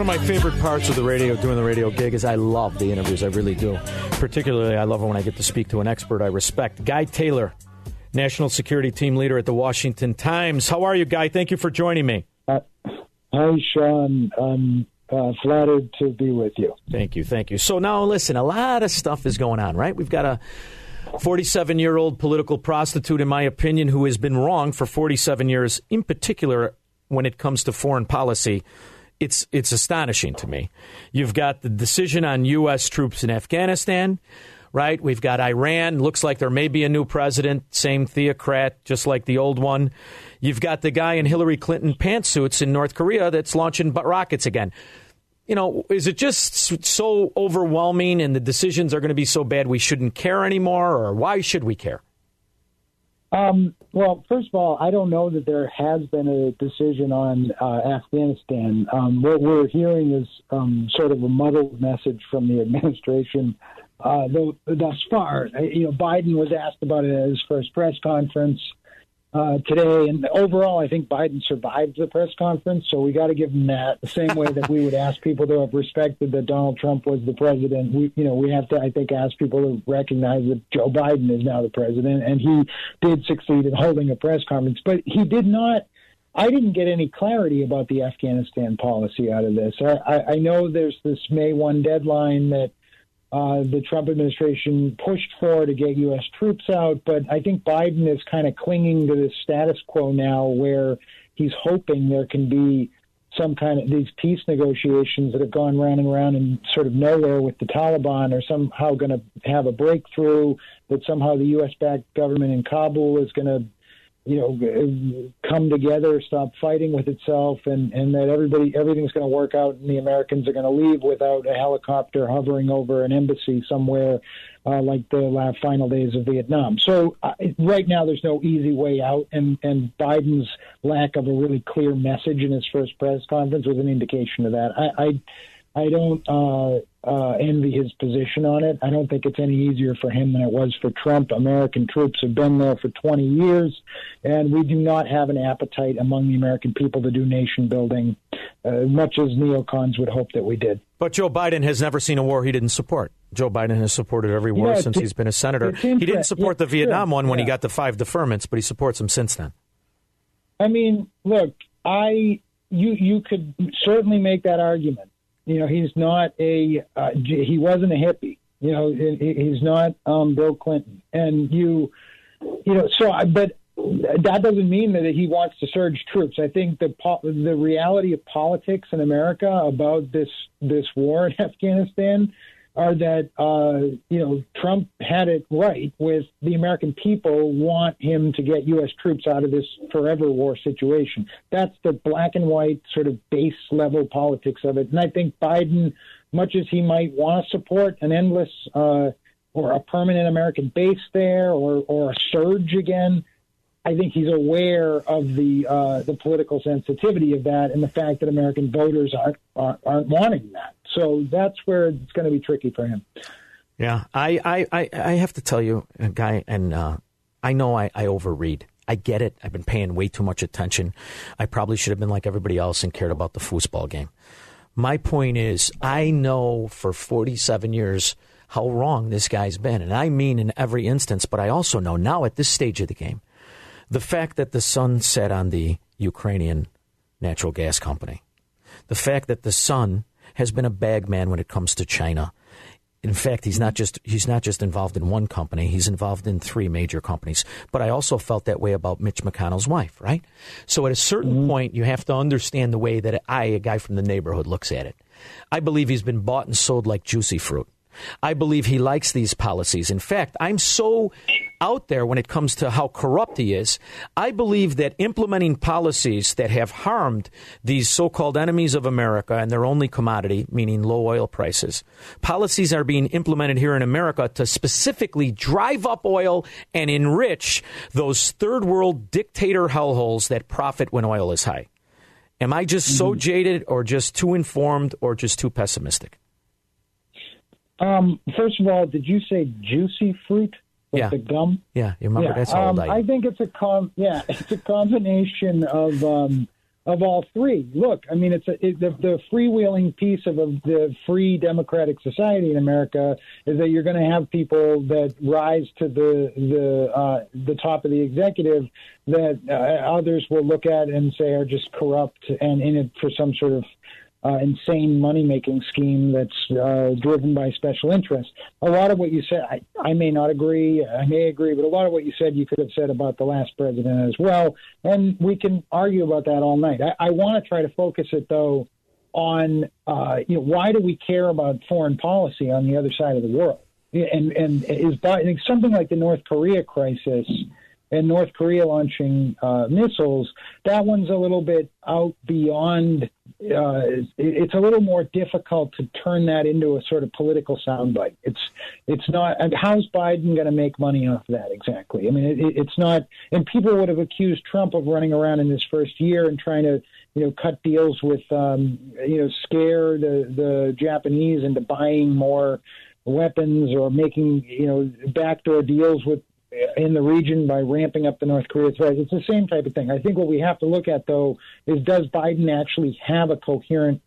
[SPEAKER 2] One of my favorite parts of the radio, doing the radio gig, is I love the interviews. I really do. Particularly, I love it when I get to speak to an expert I respect. Guy Taylor, National Security Team Leader at the Washington Times. How are you, Guy? Thank you for joining me.
[SPEAKER 15] Hi, Shaun. I'm uh, flattered to be with you.
[SPEAKER 2] Thank you, thank you. So now, listen, a lot of stuff is going on, right? We've got a 47 year old political prostitute, in my opinion, who has been wrong for 47 years, in particular when it comes to foreign policy. It's, it's astonishing to me. You've got the decision on U.S. troops in Afghanistan, right? We've got Iran. Looks like there may be a new president, same theocrat, just like the old one. You've got the guy in Hillary Clinton pantsuits in North Korea that's launching rockets again you know, is it just so overwhelming and the decisions are going to be so bad we shouldn't care anymore, or why should we care?
[SPEAKER 15] Um, well, first of all, I don't know that there has been a decision on uh, Afghanistan. Um, what we're hearing is um, sort of a muddled message from the administration. Uh, though, thus far, Uh, you know, Biden was asked about it at his first press conference uh, today, and overall, I think Biden survived the press conference. So we got to give him that. The same way that we would ask people to have respected that Donald Trump was the president. We, you know, we have to, I think, ask people to recognize that Joe Biden is now the president, and he did succeed in holding a press conference, but he did not. I didn't get any clarity about the Afghanistan policy out of this. I, I, I know there's this May 1 deadline that uh, the Trump administration pushed for to get U.S. troops out, but I think Biden is kind of clinging to the status quo now where he's hoping there can be some kind of these peace negotiations that have gone round and round and sort of nowhere with the Taliban are somehow going to have a breakthrough, that somehow the U.S. backed government in Kabul is going to you know, come together, stop fighting with itself, and, and that everybody everything's going to work out, and the Americans are going to leave without a helicopter hovering over an embassy somewhere, uh, like the last final days of Vietnam. So uh, right now, there's no easy way out, and and Biden's lack of a really clear message in his first press conference was an indication of that. I. I I don't uh, uh, envy his position on it. I don't think it's any easier for him than it was for Trump. American troops have been there for 20 years, and we do not have an appetite among the American people to do nation building, uh, much as neocons would hope that we did.
[SPEAKER 2] But Joe Biden has never seen a war he didn't support. Joe Biden has supported every war
[SPEAKER 15] Yeah,
[SPEAKER 2] since he's been a senator. He didn't support
[SPEAKER 15] yeah,
[SPEAKER 2] the Vietnam
[SPEAKER 15] sure,
[SPEAKER 2] one when he got the five deferments, but he supports them since then.
[SPEAKER 15] I mean, look, I you you could certainly make that argument. You know, he's not a uh, he wasn't a hippie. You know, he- he- he's not um, Bill Clinton, and you you know, so I- but that doesn't mean that he wants to surge troops. I think the po- the reality of politics in America about this this war in Afghanistan are that uh, you know Trump had it right with the American people want him to get U.S. troops out of this forever war situation. That's the black and white sort of base level politics of it. And I think Biden, much as he might want to support an endless uh, or a permanent American base there or or a surge again. I think he's aware of the uh, the political sensitivity of that and the fact that American voters aren't aren't, aren't wanting that. So that's where it's going to be tricky for him.
[SPEAKER 2] Yeah, I, I, I, I have to tell you, uh, guy, and uh, I know I, I overread. I get it. I've been paying way too much attention. I probably should have been like everybody else and cared about the foosball game. My point is, I know for 47 years how wrong this guy's been, and I mean in every instance, but I also know now at this stage of the game, the fact that the sun set on the Ukrainian natural gas company, the fact that the sun has been a bagman when it comes to China. In fact, he's not just he's not just involved in one company; he's involved in three major companies. But I also felt that way about Mitch McConnell's wife, right? So at a certain mm-hmm. point, you have to understand the way that I, a guy from the neighborhood, looks at it. I believe he's been bought and sold like juicy fruit. I believe he likes these policies. In fact, I'm so out there when it comes to how corrupt he is. I believe that implementing policies that have harmed these so called enemies of America and their only commodity, meaning low oil prices, policies are being implemented here in America to specifically drive up oil and enrich those third world dictator hellholes that profit when oil is high. Am I just so mm-hmm. jaded or just too informed or just too pessimistic?
[SPEAKER 15] Um, first of all, did you say juicy fruit? With
[SPEAKER 2] Yeah.
[SPEAKER 15] the gum.
[SPEAKER 2] Yeah, you remember
[SPEAKER 15] Yeah,
[SPEAKER 2] that's how
[SPEAKER 15] um,
[SPEAKER 2] I.
[SPEAKER 15] I think it's a com. Yeah, it's a combination of um, of all three. Look, I mean, it's a, it, the, the freewheeling piece of, of the free democratic society in America is that you're going to have people that rise to the the uh, the top of the executive that uh, others will look at and say are just corrupt and in it for some sort of uh, insane money making scheme that's uh, driven by special interests. A lot of what you said, I, I may not agree, I may agree, but a lot of what you said you could have said about the last president as well. And we can argue about that all night. I, I want to try to focus it, though, on uh, you know, why do we care about foreign policy on the other side of the world? And, and is Biden, something like the North Korea crisis and North Korea launching uh, missiles, that one's a little bit out beyond. Uh, it's a little more difficult to turn that into a sort of political soundbite. It's it's not. How's Biden going to make money off that exactly? I mean, it- it's not. And people would have accused Trump of running around in his first year and trying to, you know, cut deals with, um, you know, scare the the Japanese into buying more weapons or making, you know, backdoor deals with in the region by ramping up the North Korea threat. It's the same type of thing. I think what we have to look at, though, is does Biden actually have a coherent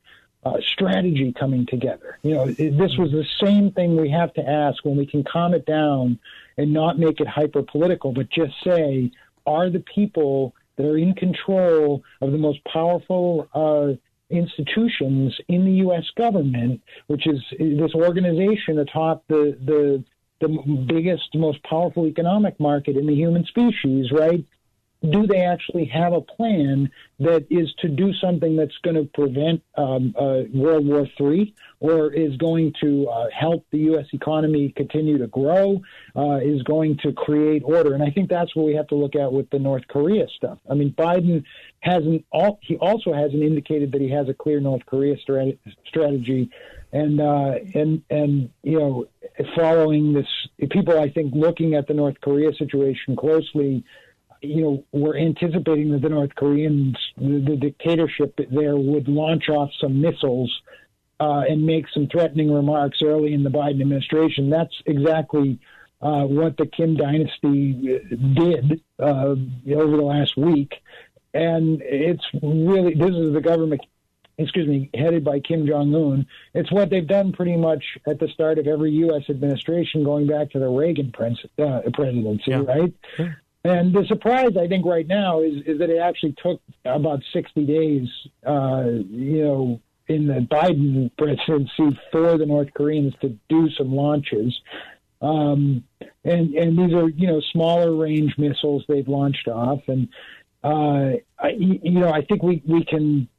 [SPEAKER 15] uh, strategy coming together? You know, this was the same thing we have to ask when we can calm it down and not make it hyper political, but just say, are the people that are in control of the most powerful uh, institutions in the U.S. government, which is this organization atop the the the biggest, most powerful economic market in the human species, right? Do they actually have a plan that is to do something that's going to prevent um, uh, World War III, or is going to uh, help the U.S. economy continue to grow, uh, is going to create order? And I think that's what we have to look at with the North Korea stuff. I mean, Biden hasn't. He also hasn't indicated that he has a clear North Korea strat- strategy and uh, and and you know, following this, people I think looking at the North Korea situation closely, you know, we're anticipating that the North Koreans, the, the dictatorship there, would launch off some missiles uh, and make some threatening remarks early in the Biden administration. That's exactly uh, what the Kim dynasty did uh, over the last week. And it's really, this is the government, excuse me, headed by Kim Jong un. It's what they've done pretty much at the start of every U.S. administration going back to the Reagan pres- uh, presidency, yeah. right? And the surprise, I think, right now is, is that it actually took about 60 days, uh, you know, in the Biden presidency for the North Koreans to do some launches. Um, and and these are you know smaller range missiles they've launched off, and uh, I, you know I think we we can.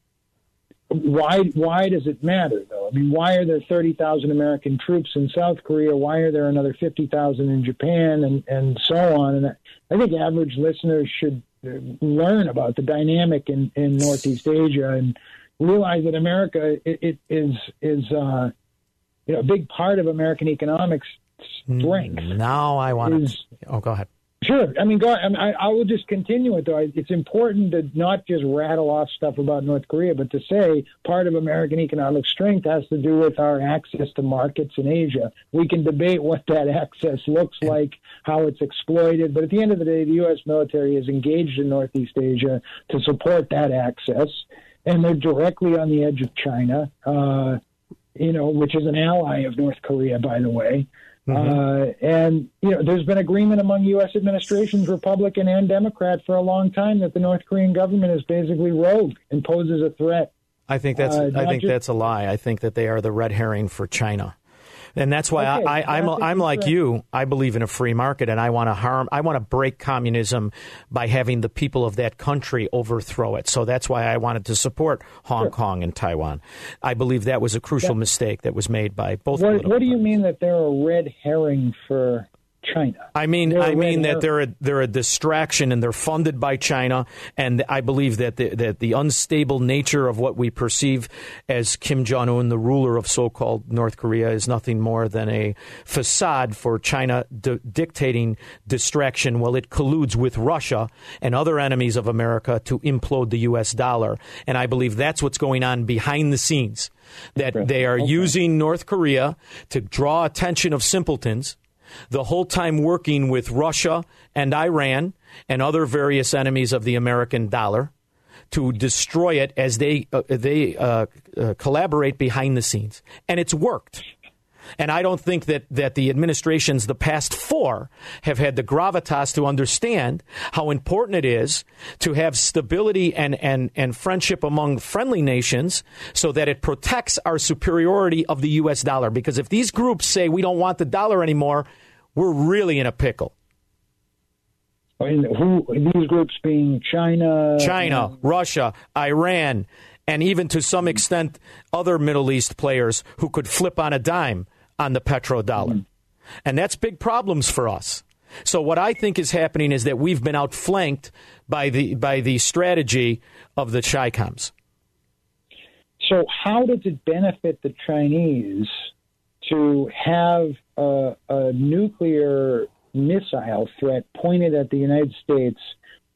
[SPEAKER 15] Why why does it matter though? I mean, why are there thirty thousand American troops in South Korea? Why are there another fifty thousand in Japan, and and so on? And I think average listeners should learn about the dynamic in in Northeast Asia and realize that America it, it is is uh, you know a big part of American economics strength.
[SPEAKER 2] Now I want to. Oh, go ahead.
[SPEAKER 15] Sure. I mean, go. I, mean, I, I will just continue it though. It's important to not just rattle off stuff about North Korea, but to say part of American economic strength has to do with our access to markets in Asia. We can debate what that access looks like, how it's exploited, but at the end of the day, the U.S. military is engaged in Northeast Asia to support that access, and they're directly on the edge of China. Uh, you know, which is an ally of North Korea, by the way. Mm-hmm. Uh, and you know, there's been agreement among U.S. administrations, Republican and Democrat, for a long time that the North Korean government is basically rogue and poses a threat.
[SPEAKER 2] I think that's uh, I think just, that's a lie. I think that they are the red herring for China and that's why okay, I, am I'm, I'm like you. I believe in a free market, and I want to harm. I want to break communism by having the people of that country overthrow it. So that's why I wanted to support Hong sure. Kong and Taiwan. I believe that was a crucial mistake that was made by both.
[SPEAKER 15] What, what do you mean that they're a red herring for China.
[SPEAKER 2] I mean, they're I mean that they're a, they're a distraction and they're funded by China. And I believe that the, that the unstable nature of what we perceive as Kim Jong Un, the ruler of so-called North Korea, is nothing more than a facade for China d- dictating distraction while it colludes with Russia and other enemies of America to implode the U.S. dollar. And I believe that's what's going on behind the scenes. That they are okay. using North Korea to draw attention of simpletons the whole time working with Russia and Iran and other various enemies of the American dollar to destroy it as they uh, they uh, uh, collaborate behind the scenes, and it's worked. And I don't think that, that the administrations, the past four, have had the gravitas to understand how important it is to have stability and, and, and friendship among friendly nations so that it protects our superiority of the U.S. dollar. Because if these groups say we don't want the dollar anymore, we're really in a pickle.
[SPEAKER 15] I mean, who these groups being China,
[SPEAKER 2] China, and- Russia, Iran, and even to some extent other Middle East players who could flip on a dime on the petrodollar. Mm-hmm. And that's big problems for us. So what I think is happening is that we've been outflanked by the by the strategy of the Chicoms.
[SPEAKER 15] So how does it benefit the Chinese to have a, a nuclear missile threat pointed at the United States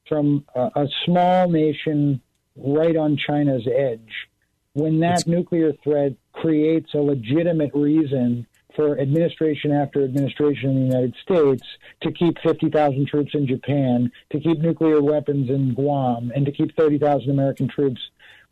[SPEAKER 15] from a, a small nation right on China's edge, when that it's, nuclear threat creates a legitimate reason for administration after administration in the United States to keep 50,000 troops in Japan, to keep nuclear weapons in Guam, and to keep 30,000 American troops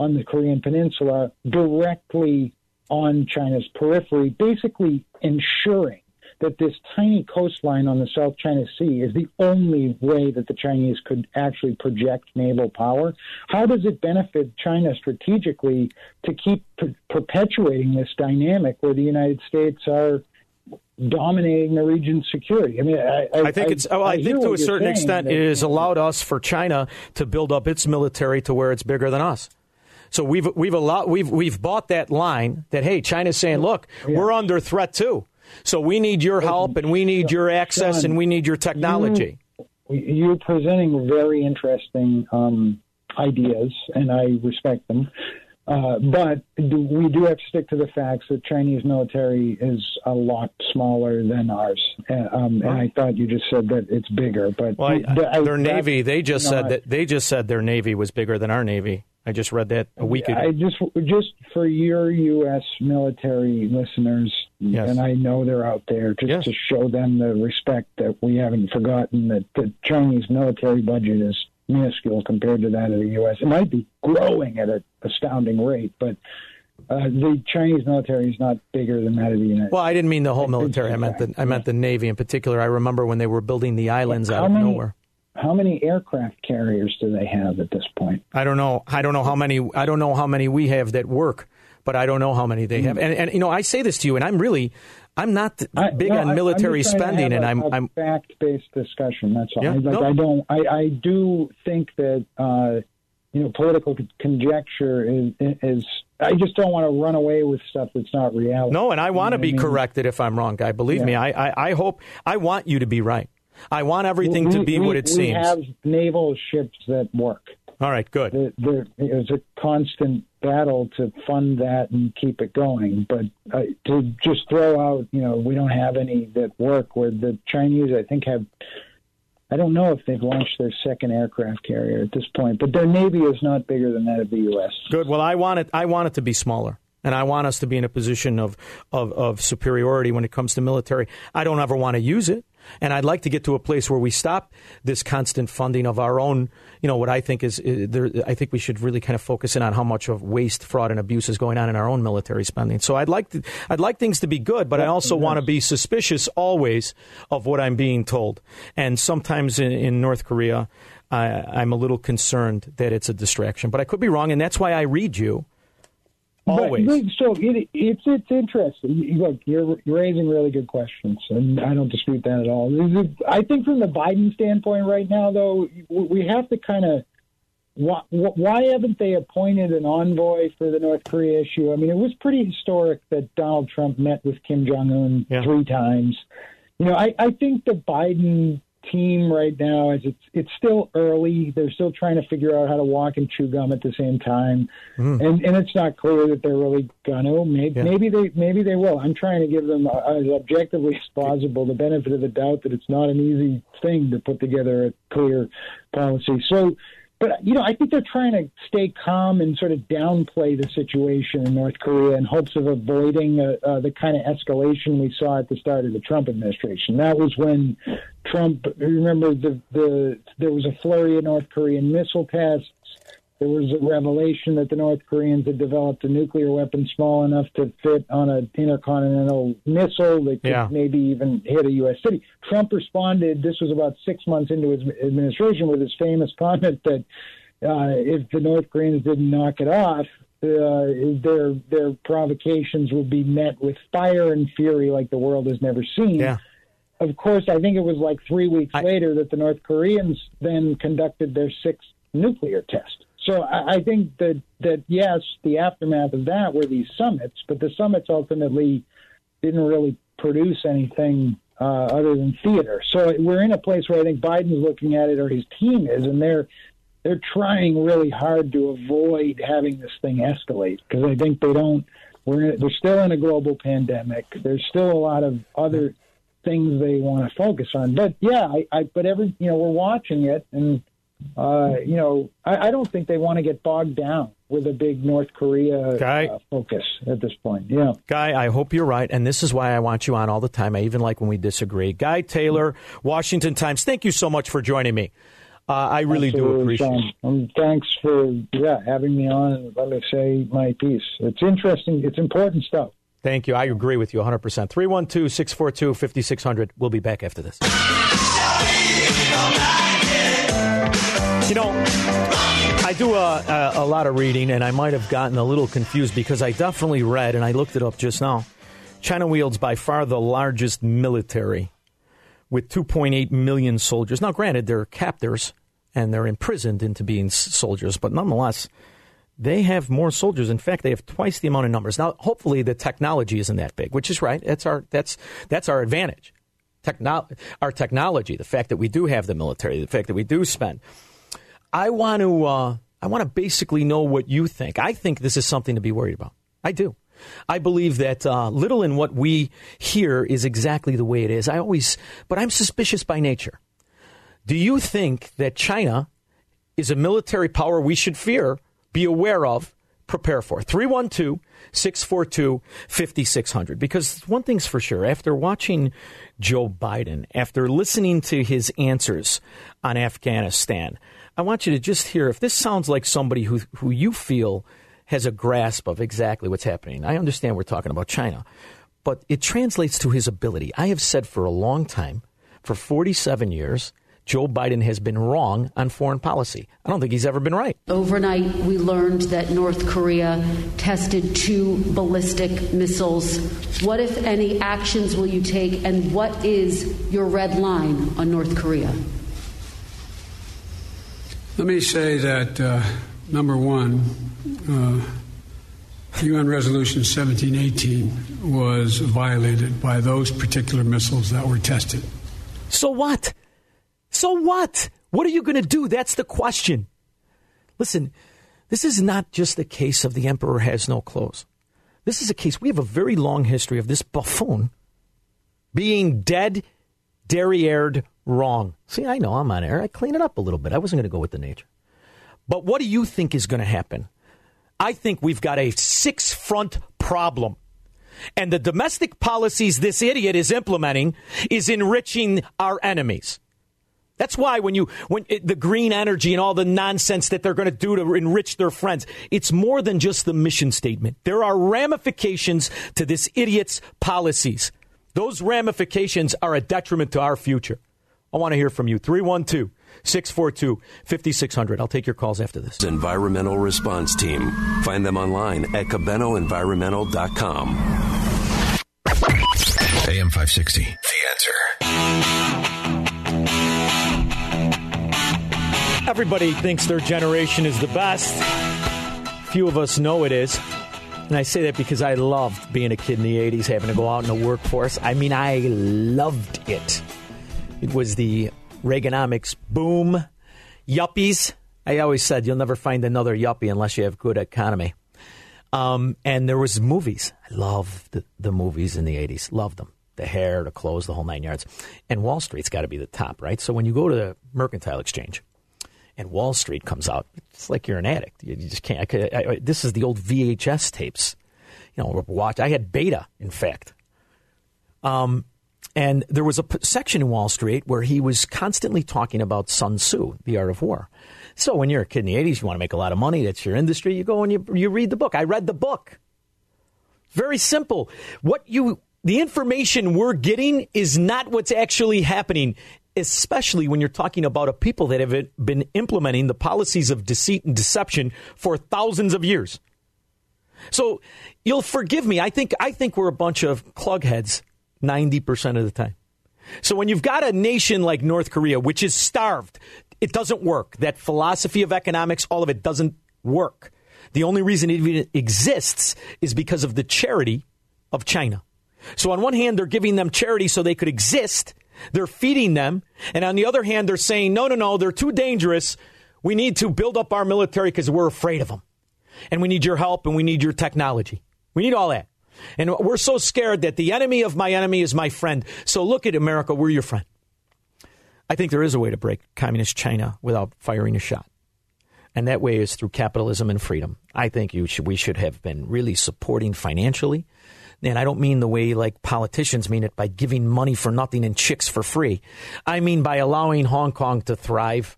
[SPEAKER 15] on the Korean Peninsula directly on China's periphery, basically ensuring that this tiny coastline on the South China Sea is the only way that the Chinese could actually project naval power. How does it benefit China strategically to keep per- perpetuating this dynamic where the United States are dominating the region's security. I mean, I, I,
[SPEAKER 2] I think it's. Oh, I, I think to a certain extent, it has allowed us for China to build up its military to where it's bigger than us. So we've we've allowed, we've we've bought that line that hey, China's saying, look, yeah. we're under threat too. So we need your help and we need your access and we need your technology.
[SPEAKER 15] You, are presenting very interesting um, ideas, and I respect them. Uh, but do, we do have to stick to the facts that Chinese military is a lot smaller than ours. Um, and I thought you just said that it's bigger, but
[SPEAKER 2] well, I, their navy. They just said that they just said their navy was bigger than our navy. I just read that a week ago.
[SPEAKER 15] I just just for your U.S. military listeners,
[SPEAKER 2] Yes.
[SPEAKER 15] and I know they're out there, just to show them the respect that we haven't forgotten that the Chinese military budget is minuscule compared to that of the U.S. It might be growing at an astounding rate, but uh, the Chinese military is not bigger than that of the United
[SPEAKER 2] Well, I didn't mean the whole military. I meant the I meant the Navy in particular. I remember when they were building the islands out of
[SPEAKER 15] many-
[SPEAKER 2] nowhere.
[SPEAKER 15] How many aircraft carriers do they have at this point?
[SPEAKER 2] I don't know. I don't know how many. I don't know how many we have that work, but I don't know how many they have. And, and you know, I say this to you, and I'm really, I'm not big
[SPEAKER 15] No,
[SPEAKER 2] on military
[SPEAKER 15] I'm just to
[SPEAKER 2] spending, and I'm, I'm
[SPEAKER 15] fact-based discussion. That's all.
[SPEAKER 2] Yeah,
[SPEAKER 15] I, like,
[SPEAKER 2] no.
[SPEAKER 15] I don't. I, I do think that uh, you know political conjecture is, is. I just don't want to run away with stuff that's not reality.
[SPEAKER 2] no, and I want to be
[SPEAKER 15] I mean?
[SPEAKER 2] corrected if I'm wrong, guy. Believe me, I, I, I hope, I want you to be right. I want everything to be
[SPEAKER 15] we-
[SPEAKER 2] what it
[SPEAKER 15] we
[SPEAKER 2] seems.
[SPEAKER 15] We have naval ships that work.
[SPEAKER 2] All right, good.
[SPEAKER 15] There, there is a constant battle to fund that and keep it going. But uh, to just throw out, you know, we don't have any that work. Where the Chinese, I think, have. I don't know if they've launched their second aircraft carrier at this point, but their navy is not bigger than that of the U.S.
[SPEAKER 2] Good. Well, I want it. I want it to be smaller, and I want us to be in a position of, of of superiority when it comes to military. I don't ever want to use it, and I'd like to get to a place where we stop this constant funding of our own. You know what I think is, is there, I think we should really kind of focus in on how much of waste, fraud, and abuse is going on in our own military spending. So I'd like to, I'd like things to be good, but I also want to be suspicious always of what I'm being told. And sometimes in, in North Korea, I, I'm a little concerned that it's a distraction. But I could be wrong, and that's why I read you. Always.
[SPEAKER 15] But, so it, it's it's interesting. Look, you're, you're raising really good questions, and I don't dispute that at all. I think from the Biden standpoint right now, though, we have to kind of why, why haven't they appointed an envoy for the North Korea issue? I mean, it was pretty historic that Donald Trump met with Kim Jong Un three times. You know, I, I think the Biden team right now is it's it's still early. They're still trying to figure out how to walk and chew gum at the same time,
[SPEAKER 2] Hmm.
[SPEAKER 15] and and it's not clear that they're really gonna. Maybe maybe they maybe they will. I'm trying to give them as objectively as possible the benefit of the doubt that it's not an easy thing to put together a clear policy. So. But you know, I think they're trying to stay calm and sort of downplay the situation in North Korea in hopes of avoiding uh, uh, the kind of escalation we saw at the start of the Trump administration. That was when Trump. Remember, the the there was a flurry of North Korean missile tests. There was a revelation that the North Koreans had developed a nuclear weapon small enough to fit on an intercontinental missile that could
[SPEAKER 2] Yeah.
[SPEAKER 15] maybe even hit a U.S. city. Trump responded. This was about six months into his administration with his famous comment that uh, if the North Koreans didn't knock it off, uh, their their provocations would be met with fire and fury like the world has never seen.
[SPEAKER 2] Yeah.
[SPEAKER 15] Of course, I think it was like three weeks later that the North Koreans then conducted their sixth nuclear test. So I, I think that that yes, the aftermath of that were these summits, but the summits ultimately didn't really produce anything uh, other than theater. So we're in a place where I think Biden's looking at it, or his team is, and they're they're trying really hard to avoid having this thing escalate because I think they don't. We're they're still in a global pandemic. There's still a lot of other things they want to focus on. But yeah, I, I but every you know we're watching it, and uh, you know I, I don't think they want to get bogged down with a big North Korea uh, focus at this point. Yeah.
[SPEAKER 2] Guy, I hope you're right, and this is why I want you on all the time. I even like when we disagree. Guy Taylor, Washington Times. Thank you so much for joining me. Uh, I really do appreciate it.
[SPEAKER 15] Um, thanks for yeah having me on and let me say my piece. It's interesting. It's important stuff.
[SPEAKER 2] Thank you. I agree with you 100%. 312 642 5600. We'll be back after this. You know, I do a, a, a lot of reading, and I might have gotten a little confused because I definitely read, and I looked it up just now. China wields by far the largest military with 2.8 million soldiers. Now, granted, they're captors and they're imprisoned into being soldiers, but nonetheless, they have more soldiers. In fact, they have twice the amount of numbers. Now, hopefully, the technology isn't that big, which is right. That's our that's that's our advantage. Techno- our technology, the fact that we do have the military, the fact that we do spend. I want to uh, I want to basically know what you think. I think this is something to be worried about. I do. I believe that uh, little in what we hear is exactly the way it is. I always, but I'm suspicious by nature. Do you think that China is a military power we should fear be aware of, prepare for. 312 642 5600. Because one thing's for sure after watching Joe Biden, after listening to his answers on Afghanistan, I want you to just hear if this sounds like somebody who, who you feel has a grasp of exactly what's happening. I understand we're talking about China, but it translates to his ability. I have said for a long time, for 47 years, Joe Biden has been wrong on foreign policy. I don't think he's ever been right.
[SPEAKER 16] Overnight, we learned that North Korea tested two ballistic missiles. What, if any, actions will you take, and what is your red line on North Korea?
[SPEAKER 3] Let me say that, uh, number one, uh, UN Resolution 1718 was violated by those particular missiles that were tested.
[SPEAKER 2] So what? So what? What are you going to do? That's the question. Listen, this is not just a case of the emperor has no clothes. This is a case, we have a very long history of this buffoon being dead, derriered wrong. See, I know I'm on air. I clean it up a little bit. I wasn't going to go with the nature. But what do you think is going to happen? I think we've got a six front problem. And the domestic policies this idiot is implementing is enriching our enemies. That's why when you when it, the green energy and all the nonsense that they're going to do to enrich their friends, it's more than just the mission statement. There are ramifications to this idiot's policies. Those ramifications are a detriment to our future. I want to hear from you. 312 642 5600. I'll take your calls after this.
[SPEAKER 17] Environmental Response Team. Find them online at cabenoenvironmental.com.
[SPEAKER 14] AM 560.
[SPEAKER 17] The answer.
[SPEAKER 2] Everybody thinks their generation is the best. Few of us know it is. And I say that because I loved being a kid in the 80s, having to go out in the workforce. I mean, I loved it. It was the Reaganomics boom. Yuppies. I always said you'll never find another yuppie unless you have good economy. Um, and there was movies. I loved the, the movies in the 80s. Loved them. The hair, the clothes, the whole nine yards. And Wall Street's got to be the top, right? So when you go to the Mercantile Exchange and Wall Street comes out, it's like you're an addict. You, you just can't. I could, I, I, this is the old VHS tapes. You know, watch. I had beta, in fact. Um, and there was a p- section in Wall Street where he was constantly talking about Sun Tzu, The Art of War. So when you're a kid in the 80s, you want to make a lot of money, that's your industry, you go and you, you read the book. I read the book. Very simple. What you the information we're getting is not what's actually happening, especially when you're talking about a people that have been implementing the policies of deceit and deception for thousands of years. So you'll forgive me. I think I think we're a bunch of clugheads 90% of the time. So when you've got a nation like North Korea, which is starved, it doesn't work. That philosophy of economics, all of it doesn't work. The only reason it even exists is because of the charity of China. So on one hand, they're giving them charity so they could exist. They're feeding them. And on the other hand, they're saying, no, no, no, they're too dangerous. We need to build up our military because we're afraid of them. And we need your help and we need your technology. We need all that. And we're so scared that the enemy of my enemy is my friend. So look at America, we're your friend. I think there is a way to break communist China without firing a shot. And that way is through capitalism and freedom. I think should, we should have been really supporting financially. And I don't mean the way like politicians mean it by giving money for nothing and chicks for free. I mean by allowing Hong Kong to thrive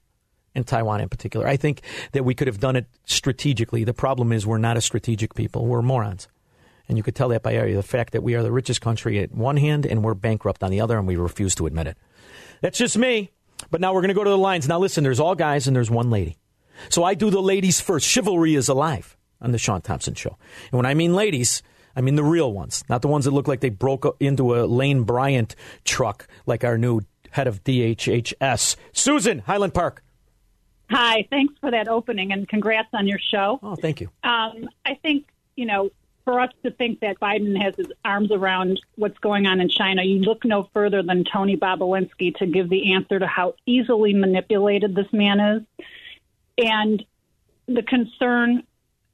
[SPEAKER 2] and Taiwan in particular. I think that we could have done it strategically. The problem is we're not a strategic people. We're morons. And you could tell that by the fact that we are the richest country at one hand and we're bankrupt on the other, and we refuse to admit it. That's just me. But now we're going to go to the lines. Now, listen, there's all guys and there's one lady. So I do the ladies first. Chivalry is alive on the Shaun Thompson Show. And when I mean ladies, I mean the real ones, not the ones that look like they broke into a Lane Bryant truck like our new head of DHHS. Susan, Highland Park.
[SPEAKER 18] Hi, thanks for that opening and congrats on your show.
[SPEAKER 2] Oh, thank you.
[SPEAKER 18] Um, I think, you know, for us to think that Biden has his arms around what's going on in China, you look no further than Tony Bobulinski to give the answer to how easily manipulated this man is. And the concern,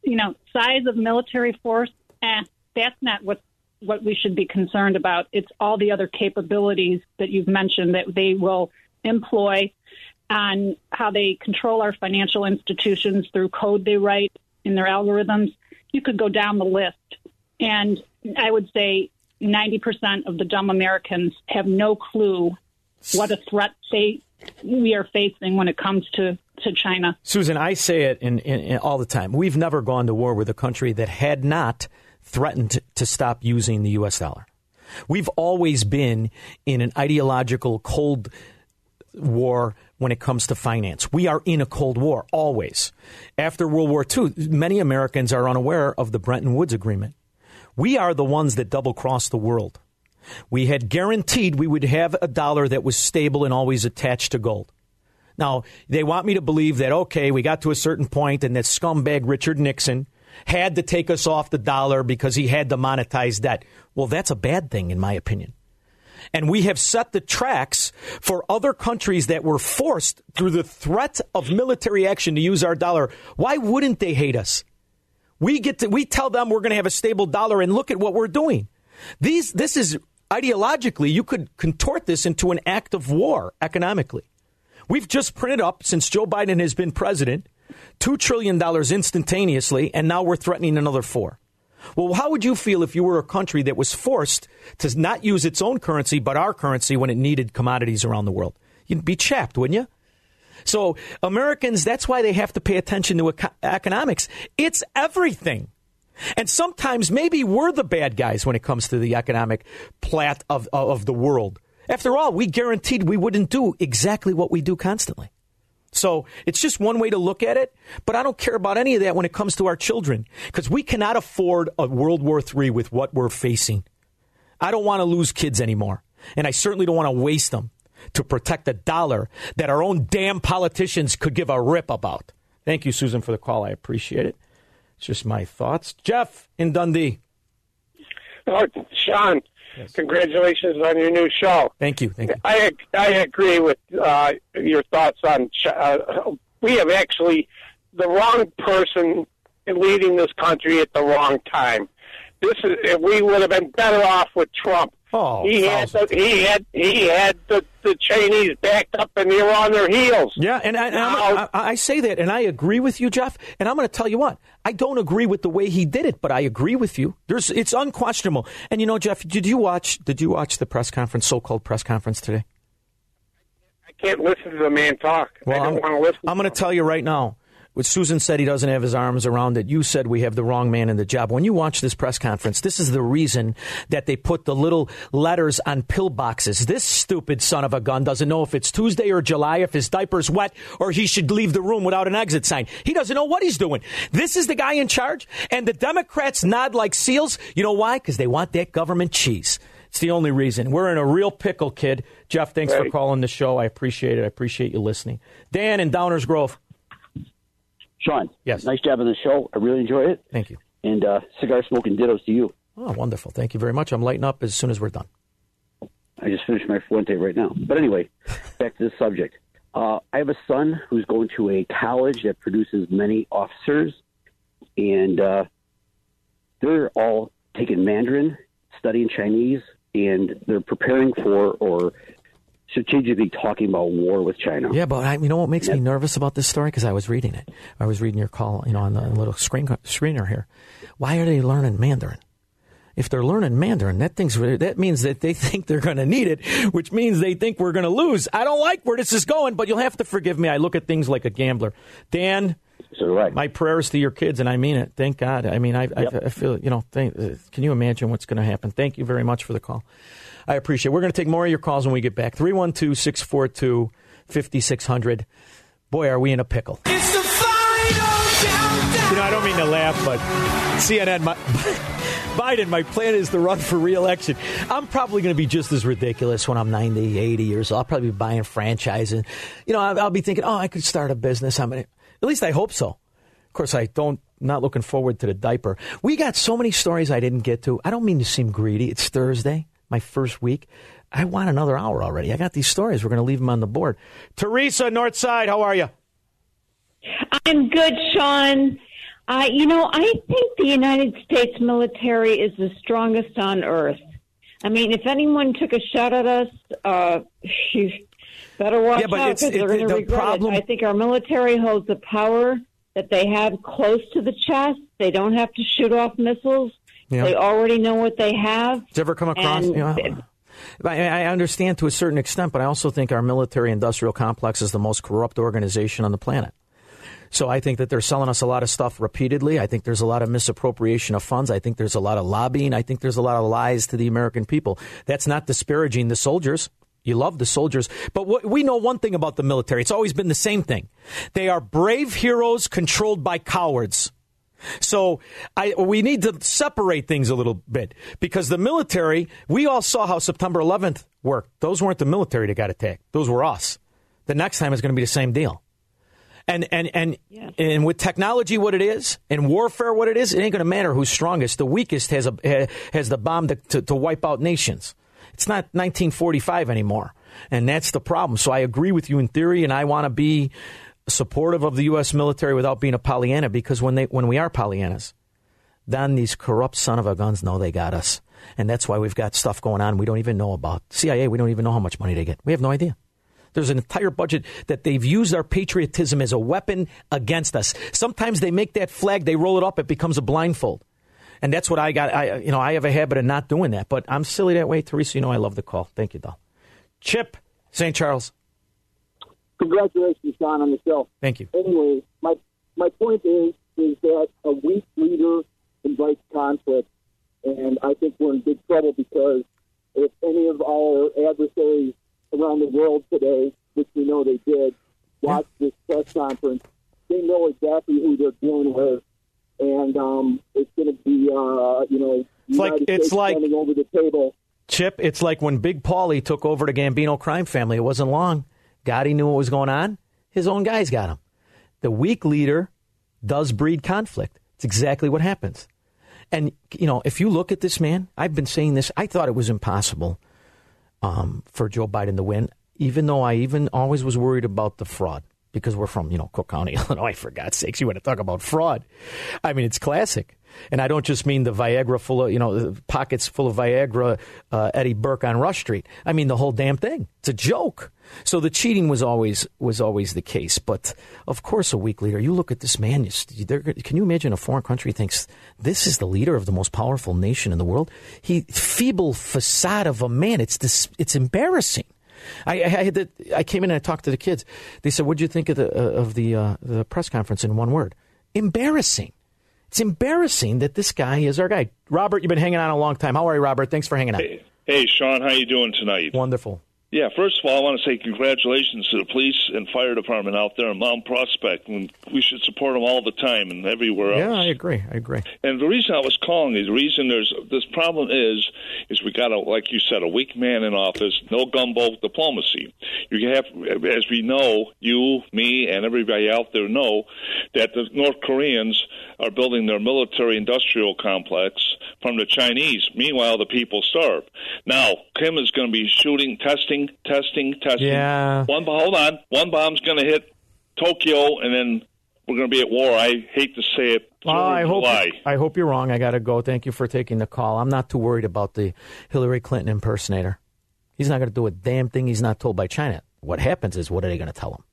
[SPEAKER 18] you know, size of military force, eh, that's not what what we should be concerned about. It's all the other capabilities that you've mentioned that they will employ on how they control our financial institutions through code they write in their algorithms. You could go down the list, and I would say 90% of the dumb Americans have no clue what a threat they we are facing when it comes to, to China.
[SPEAKER 2] Susan, I say it in, in, in all the time. We've never gone to war with a country that had not threatened to stop using the U.S. dollar. We've always been in an ideological cold war when it comes to finance. We are in a Cold War, always. After World War II, many Americans are unaware of the Bretton Woods Agreement. We are the ones that double crossed the world. We had guaranteed we would have a dollar that was stable and always attached to gold. Now, they want me to believe that, okay, we got to a certain point and that scumbag Richard Nixon had to take us off the dollar because he had to monetize debt. Well, that's a bad thing, in my opinion. And we have set the tracks for other countries that were forced through the threat of military action to use our dollar. Why wouldn't they hate us? We get to, we tell them we're going to have a stable dollar and look at what we're doing. These, this is ideologically, you could contort this into an act of war economically. We've just printed up, since Joe Biden has been president, $2 trillion instantaneously, and now we're threatening another four. Well, how would you feel if you were a country that was forced to not use its own currency, but our currency when it needed commodities around the world? You'd be chapped, wouldn't you? So, Americans, that's why they have to pay attention to economics. It's everything. And sometimes maybe we're the bad guys when it comes to the economic plat of, of the world. After all, we guaranteed we wouldn't do exactly what we do constantly. So it's just one way to look at it, but I don't care about any of that when it comes to our children because we cannot afford a World War III with what we're facing. I don't want to lose kids anymore, and I certainly don't want to waste them to protect a dollar that our own damn politicians could give a rip about. Thank you, Susan, for the call. I appreciate it. It's just my thoughts. Jeff in Dundee.
[SPEAKER 19] Oh, Shaun, yes. congratulations on your new show.
[SPEAKER 2] Thank you. Thank you.
[SPEAKER 19] I I agree with uh, your thoughts on. Uh, we have actually the wrong person leading this country at the wrong time. This is we would have been better off with Trump.
[SPEAKER 2] Oh,
[SPEAKER 19] he had the, he had he had the, the Chinese backed up and they were on their heels.
[SPEAKER 2] Yeah, and, I, and I, I say that, and I agree with you, Jeff. And I'm going to tell you what I don't agree with the way he did it, but I agree with you. There's it's unquestionable. And you know, Jeff, did you watch did you watch the press conference, so called press conference today?
[SPEAKER 19] I can't listen to the man talk.
[SPEAKER 2] Well,
[SPEAKER 19] I don't
[SPEAKER 2] I'm,
[SPEAKER 19] want to listen.
[SPEAKER 2] I'm going to tell you right now. What Susan said he doesn't have his arms around it. You said we have the wrong man in the job. When you watch this press conference, this is the reason that they put the little letters on pill boxes. This stupid son of a gun doesn't know if it's Tuesday or July, if his diaper's wet, or he should leave the room without an exit sign. He doesn't know what he's doing. This is the guy in charge, and the Democrats nod like seals. You know why? Because they want that government cheese. It's the only reason. We're in a real pickle, kid. Jeff, thanks right. for calling the show. I appreciate it. I appreciate you listening. Dan in Downers Grove.
[SPEAKER 20] Shaun,
[SPEAKER 2] yes,
[SPEAKER 20] nice job on the show. I really enjoy it.
[SPEAKER 2] Thank you.
[SPEAKER 20] And uh, cigar smoking dittos to you.
[SPEAKER 2] Oh, wonderful. Thank you very much. I'm lighting up as soon as we're done.
[SPEAKER 20] I just finished my Fuente right now. But anyway, back to the subject. Uh, I have a son who's going to a college that produces many officers, and uh, they're all taking Mandarin, studying Chinese, and they're preparing for or strategically talking about war with China.
[SPEAKER 2] Yeah, but I, you know what makes me nervous about this story? Because I was reading it. I was reading your call, you know, on the little screen screener here. Why are they learning Mandarin? If they're learning Mandarin, that thing's that means that they think they're going to need it, which means they think we're going to lose. I don't like where this is going, but you'll have to forgive me. I look at things like a gambler. Dan,
[SPEAKER 20] so right.
[SPEAKER 2] my prayers to your kids, and I mean it. Thank God. I mean, I, yep. I, I feel you know. Thank, can you imagine what's going to happen? Thank you very much for the call. I appreciate it. We're going to take more of your calls when we get back. 312 642 5600. Boy, are we in a pickle. You know, I don't mean to laugh, but CNN, my, Biden, my plan is to run for reelection. I'm probably going to be just as ridiculous when I'm 90, 80 years old. I'll probably be buying franchises. You know, I'll, I'll be thinking, oh, I could start a business. I'm gonna, at least I hope so. Of course, I don't. Not looking forward to the diaper. We got so many stories I didn't get to. I don't mean to seem greedy. It's Thursday my first week. I want another hour already. I got these stories. We're going to leave them on the board. Teresa, Northside, how are you?
[SPEAKER 21] I'm good, Shaun. Uh, you know, I think the United States military is the strongest on earth. I mean, if anyone took a shot at us, uh, you better watch
[SPEAKER 2] yeah,
[SPEAKER 21] out
[SPEAKER 2] because
[SPEAKER 21] they're going to
[SPEAKER 2] the
[SPEAKER 21] regret
[SPEAKER 2] problem...
[SPEAKER 21] it. I think our military holds the power that they have close to the chest. They don't have to shoot off missiles. They already know what they have.
[SPEAKER 2] Did you ever come across?
[SPEAKER 21] And-
[SPEAKER 2] you know, I, I understand to a certain extent, but I also think our military industrial complex is the most corrupt organization on the planet. So I think that they're selling us a lot of stuff repeatedly. I think there's a lot of misappropriation of funds. I think there's a lot of lobbying. I think there's a lot of lies to the American people. That's not disparaging the soldiers. You love the soldiers. But what, we know one thing about the military. It's always been the same thing. They are brave heroes controlled by cowards. So I, we need to separate things a little bit because the military, we all saw how September 11th worked. Those weren't the military that got attacked. Those were us. The next time is going to be the same deal. And and and and with technology, what it is, and warfare, what it is, it ain't going to matter who's strongest. The weakest has a has the bomb to, to, to wipe out nations. It's not 1945 anymore, and that's the problem. So I agree with you in theory, and I want to be supportive of the U.S. military without being a Pollyanna, because when they when we are Pollyannas, then these corrupt son of a guns know they got us, and that's why we've got stuff going on we don't even know about. CIA, we don't even know how much money they get. We have no idea. There's an entire budget that they've used our patriotism as a weapon against us. Sometimes they make that flag, they roll it up, it becomes a blindfold. And that's what I got. I, you know, I have a habit of not doing that, but I'm silly that way. Teresa, you know, I love the call. Thank you, doll. Chip, St. Charles.
[SPEAKER 22] Congratulations, John, on the show.
[SPEAKER 2] Thank you.
[SPEAKER 22] Anyway, my my point is is that a weak leader invites conflict, and I think we're in big trouble because if any of our adversaries around the world today, which we know they did, watch this press conference, they know exactly who they're dealing with, and um, it's going to be, uh, you know,
[SPEAKER 2] It's like- it's
[SPEAKER 22] States
[SPEAKER 2] like-
[SPEAKER 22] over the table.
[SPEAKER 2] Chip, it's like when Big Paulie took over the Gambino crime family. It wasn't long. Gotti knew what was going on. His own guys got him. The weak leader does breed conflict. It's exactly what happens. And, you know, if you look at this man, I've been saying this, I thought it was impossible um, for Joe Biden to win, even though I even always was worried about the fraud because we're from, you know, Cook County, Illinois, for God's sakes. You want to talk about fraud. I mean, it's classic. And I don't just mean the Viagra full of, you know, pockets full of Viagra, uh, Eddie Burke on Rush Street. I mean, the whole damn thing. It's a joke. So the cheating was always was always the case. But of course, a weak leader. You look at this man. Can you imagine a foreign country thinks this is the leader of the most powerful nation in the world? He feeble facade of a man. It's this. It's embarrassing. I, I I came in and I talked to the kids. They said, "What would you think of the uh, of the uh, the press conference?" In one word, embarrassing. It's embarrassing that this guy is our guy. Robert, you've been hanging on a long time. How are you, Robert? Thanks for hanging on.
[SPEAKER 23] Hey, Shaun, how you doing tonight?
[SPEAKER 2] Wonderful.
[SPEAKER 23] Yeah, first of all, I want to say congratulations to the police and fire department out there in Mount Prospect. And we should support them all the time and everywhere else.
[SPEAKER 2] Yeah, I agree. I agree.
[SPEAKER 23] And the reason I was calling is the reason there's this problem is is we got a like you said a weak man in office, no gunboat diplomacy. You have, as we know, you, me, and everybody out there know that the North Koreans are building their military-industrial complex from the Chinese. Meanwhile, the people starve. Now, Kim is going to be shooting, testing, testing, testing.
[SPEAKER 2] Yeah.
[SPEAKER 23] One, hold on. One bomb's going to hit Tokyo, and then we're going to be at war. I hate to say it.
[SPEAKER 2] Oh, I hope
[SPEAKER 23] July.
[SPEAKER 2] I hope you're wrong. I got to go. Thank you for taking the call. I'm not too worried about the Hillary Clinton impersonator. He's not going to do a damn thing he's not told by China. What happens is, what are they going to tell him?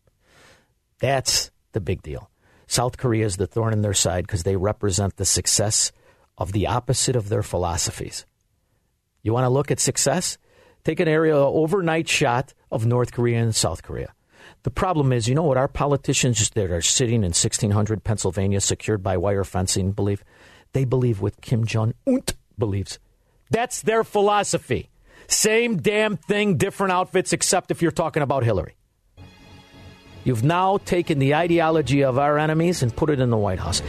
[SPEAKER 2] That's the big deal. South Korea is the thorn in their side because they represent the success of the opposite of their philosophies. You want to look at success? Take an area overnight shot of North Korea and South Korea. The problem is, you know what our politicians that are sitting in 1600 Pennsylvania, secured by wire fencing, believe? They believe what Kim Jong Un believes. That's their philosophy. Same damn thing, different outfits, except if you're talking about Hillary. You've now taken the ideology of our enemies and put it in the White House.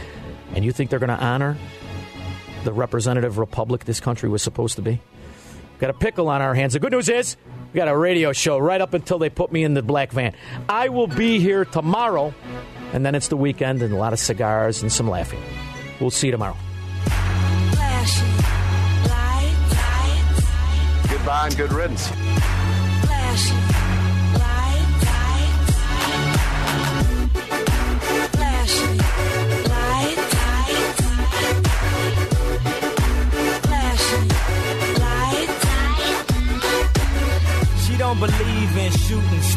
[SPEAKER 2] And you think they're going to honor the representative republic this country was supposed to be? Got a pickle on our hands. The good news is we got a radio show right up until they put me in the black van. I will be here tomorrow, and then it's the weekend and a lot of cigars and some laughing. We'll see you tomorrow.
[SPEAKER 17] Goodbye and good riddance.
[SPEAKER 1] She don't believe in shooting.